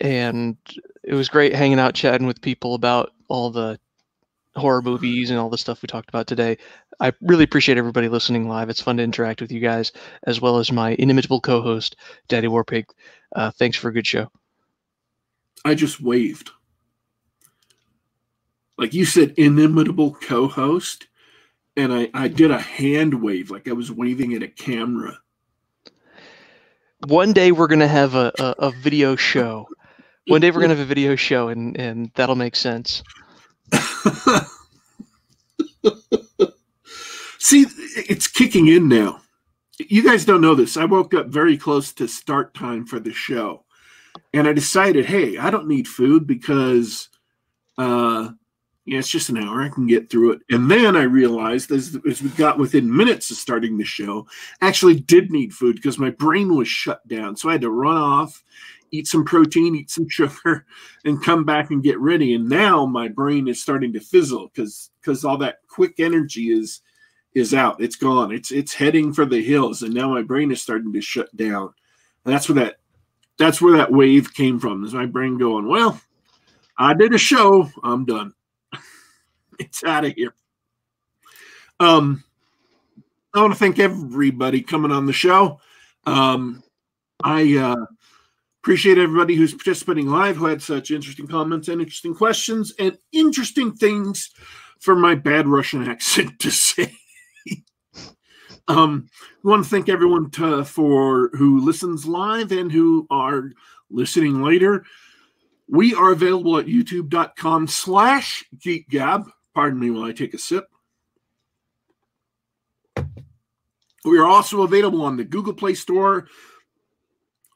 and it was great hanging out, chatting with people about all the horror movies and all the stuff we talked about today. I really appreciate everybody listening live. It's fun to interact with you guys, as well as my inimitable co host, Daddy Warpig. Uh, thanks for a good show. I just waved. Like you said, inimitable co host. And I, I did a hand wave, like I was waving at a camera. One day we're going to have a, a, a video show. One day we're going to have a video show, and, and that'll make sense. See, it's kicking in now. You guys don't know this. I woke up very close to start time for the show. And I decided, hey, I don't need food because uh yeah, it's just an hour. I can get through it. And then I realized as, as we got within minutes of starting the show, I actually did need food because my brain was shut down. So I had to run off, eat some protein, eat some sugar, and come back and get ready. And now my brain is starting to fizzle because because all that quick energy is is out. It's gone. It's it's heading for the hills, and now my brain is starting to shut down. And that's where that that's where that wave came from. Is my brain going? Well, I did a show. I'm done. it's out of here. Um, I want to thank everybody coming on the show. Um, I uh, appreciate everybody who's participating live, who had such interesting comments and interesting questions and interesting things for my bad Russian accent to say. Um, we want to thank everyone to, for who listens live and who are listening later. We are available at youtube.com slash geekgab. Pardon me while I take a sip. We are also available on the Google Play Store,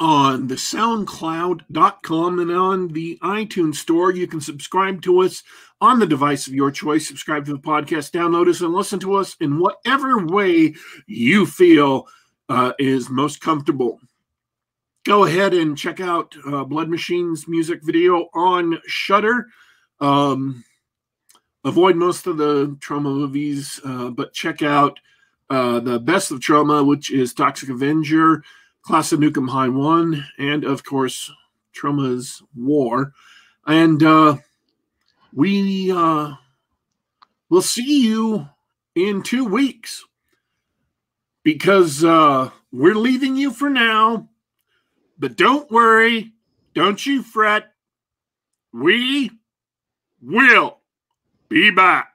on the SoundCloud.com, and on the iTunes Store. You can subscribe to us on the device of your choice. Subscribe to the podcast, download us, and listen to us in whatever way you feel uh, is most comfortable. Go ahead and check out uh, Blood Machine's music video on Shudder. Um, avoid most of the Troma movies, uh, but check out uh, the best of Troma, which is Toxic Avenger, Class of Nuke 'Em High 1, and of course, Troma's War. And uh, we uh, will see you in two weeks because uh, we're leaving you for now. But don't worry, don't you fret. We will be back.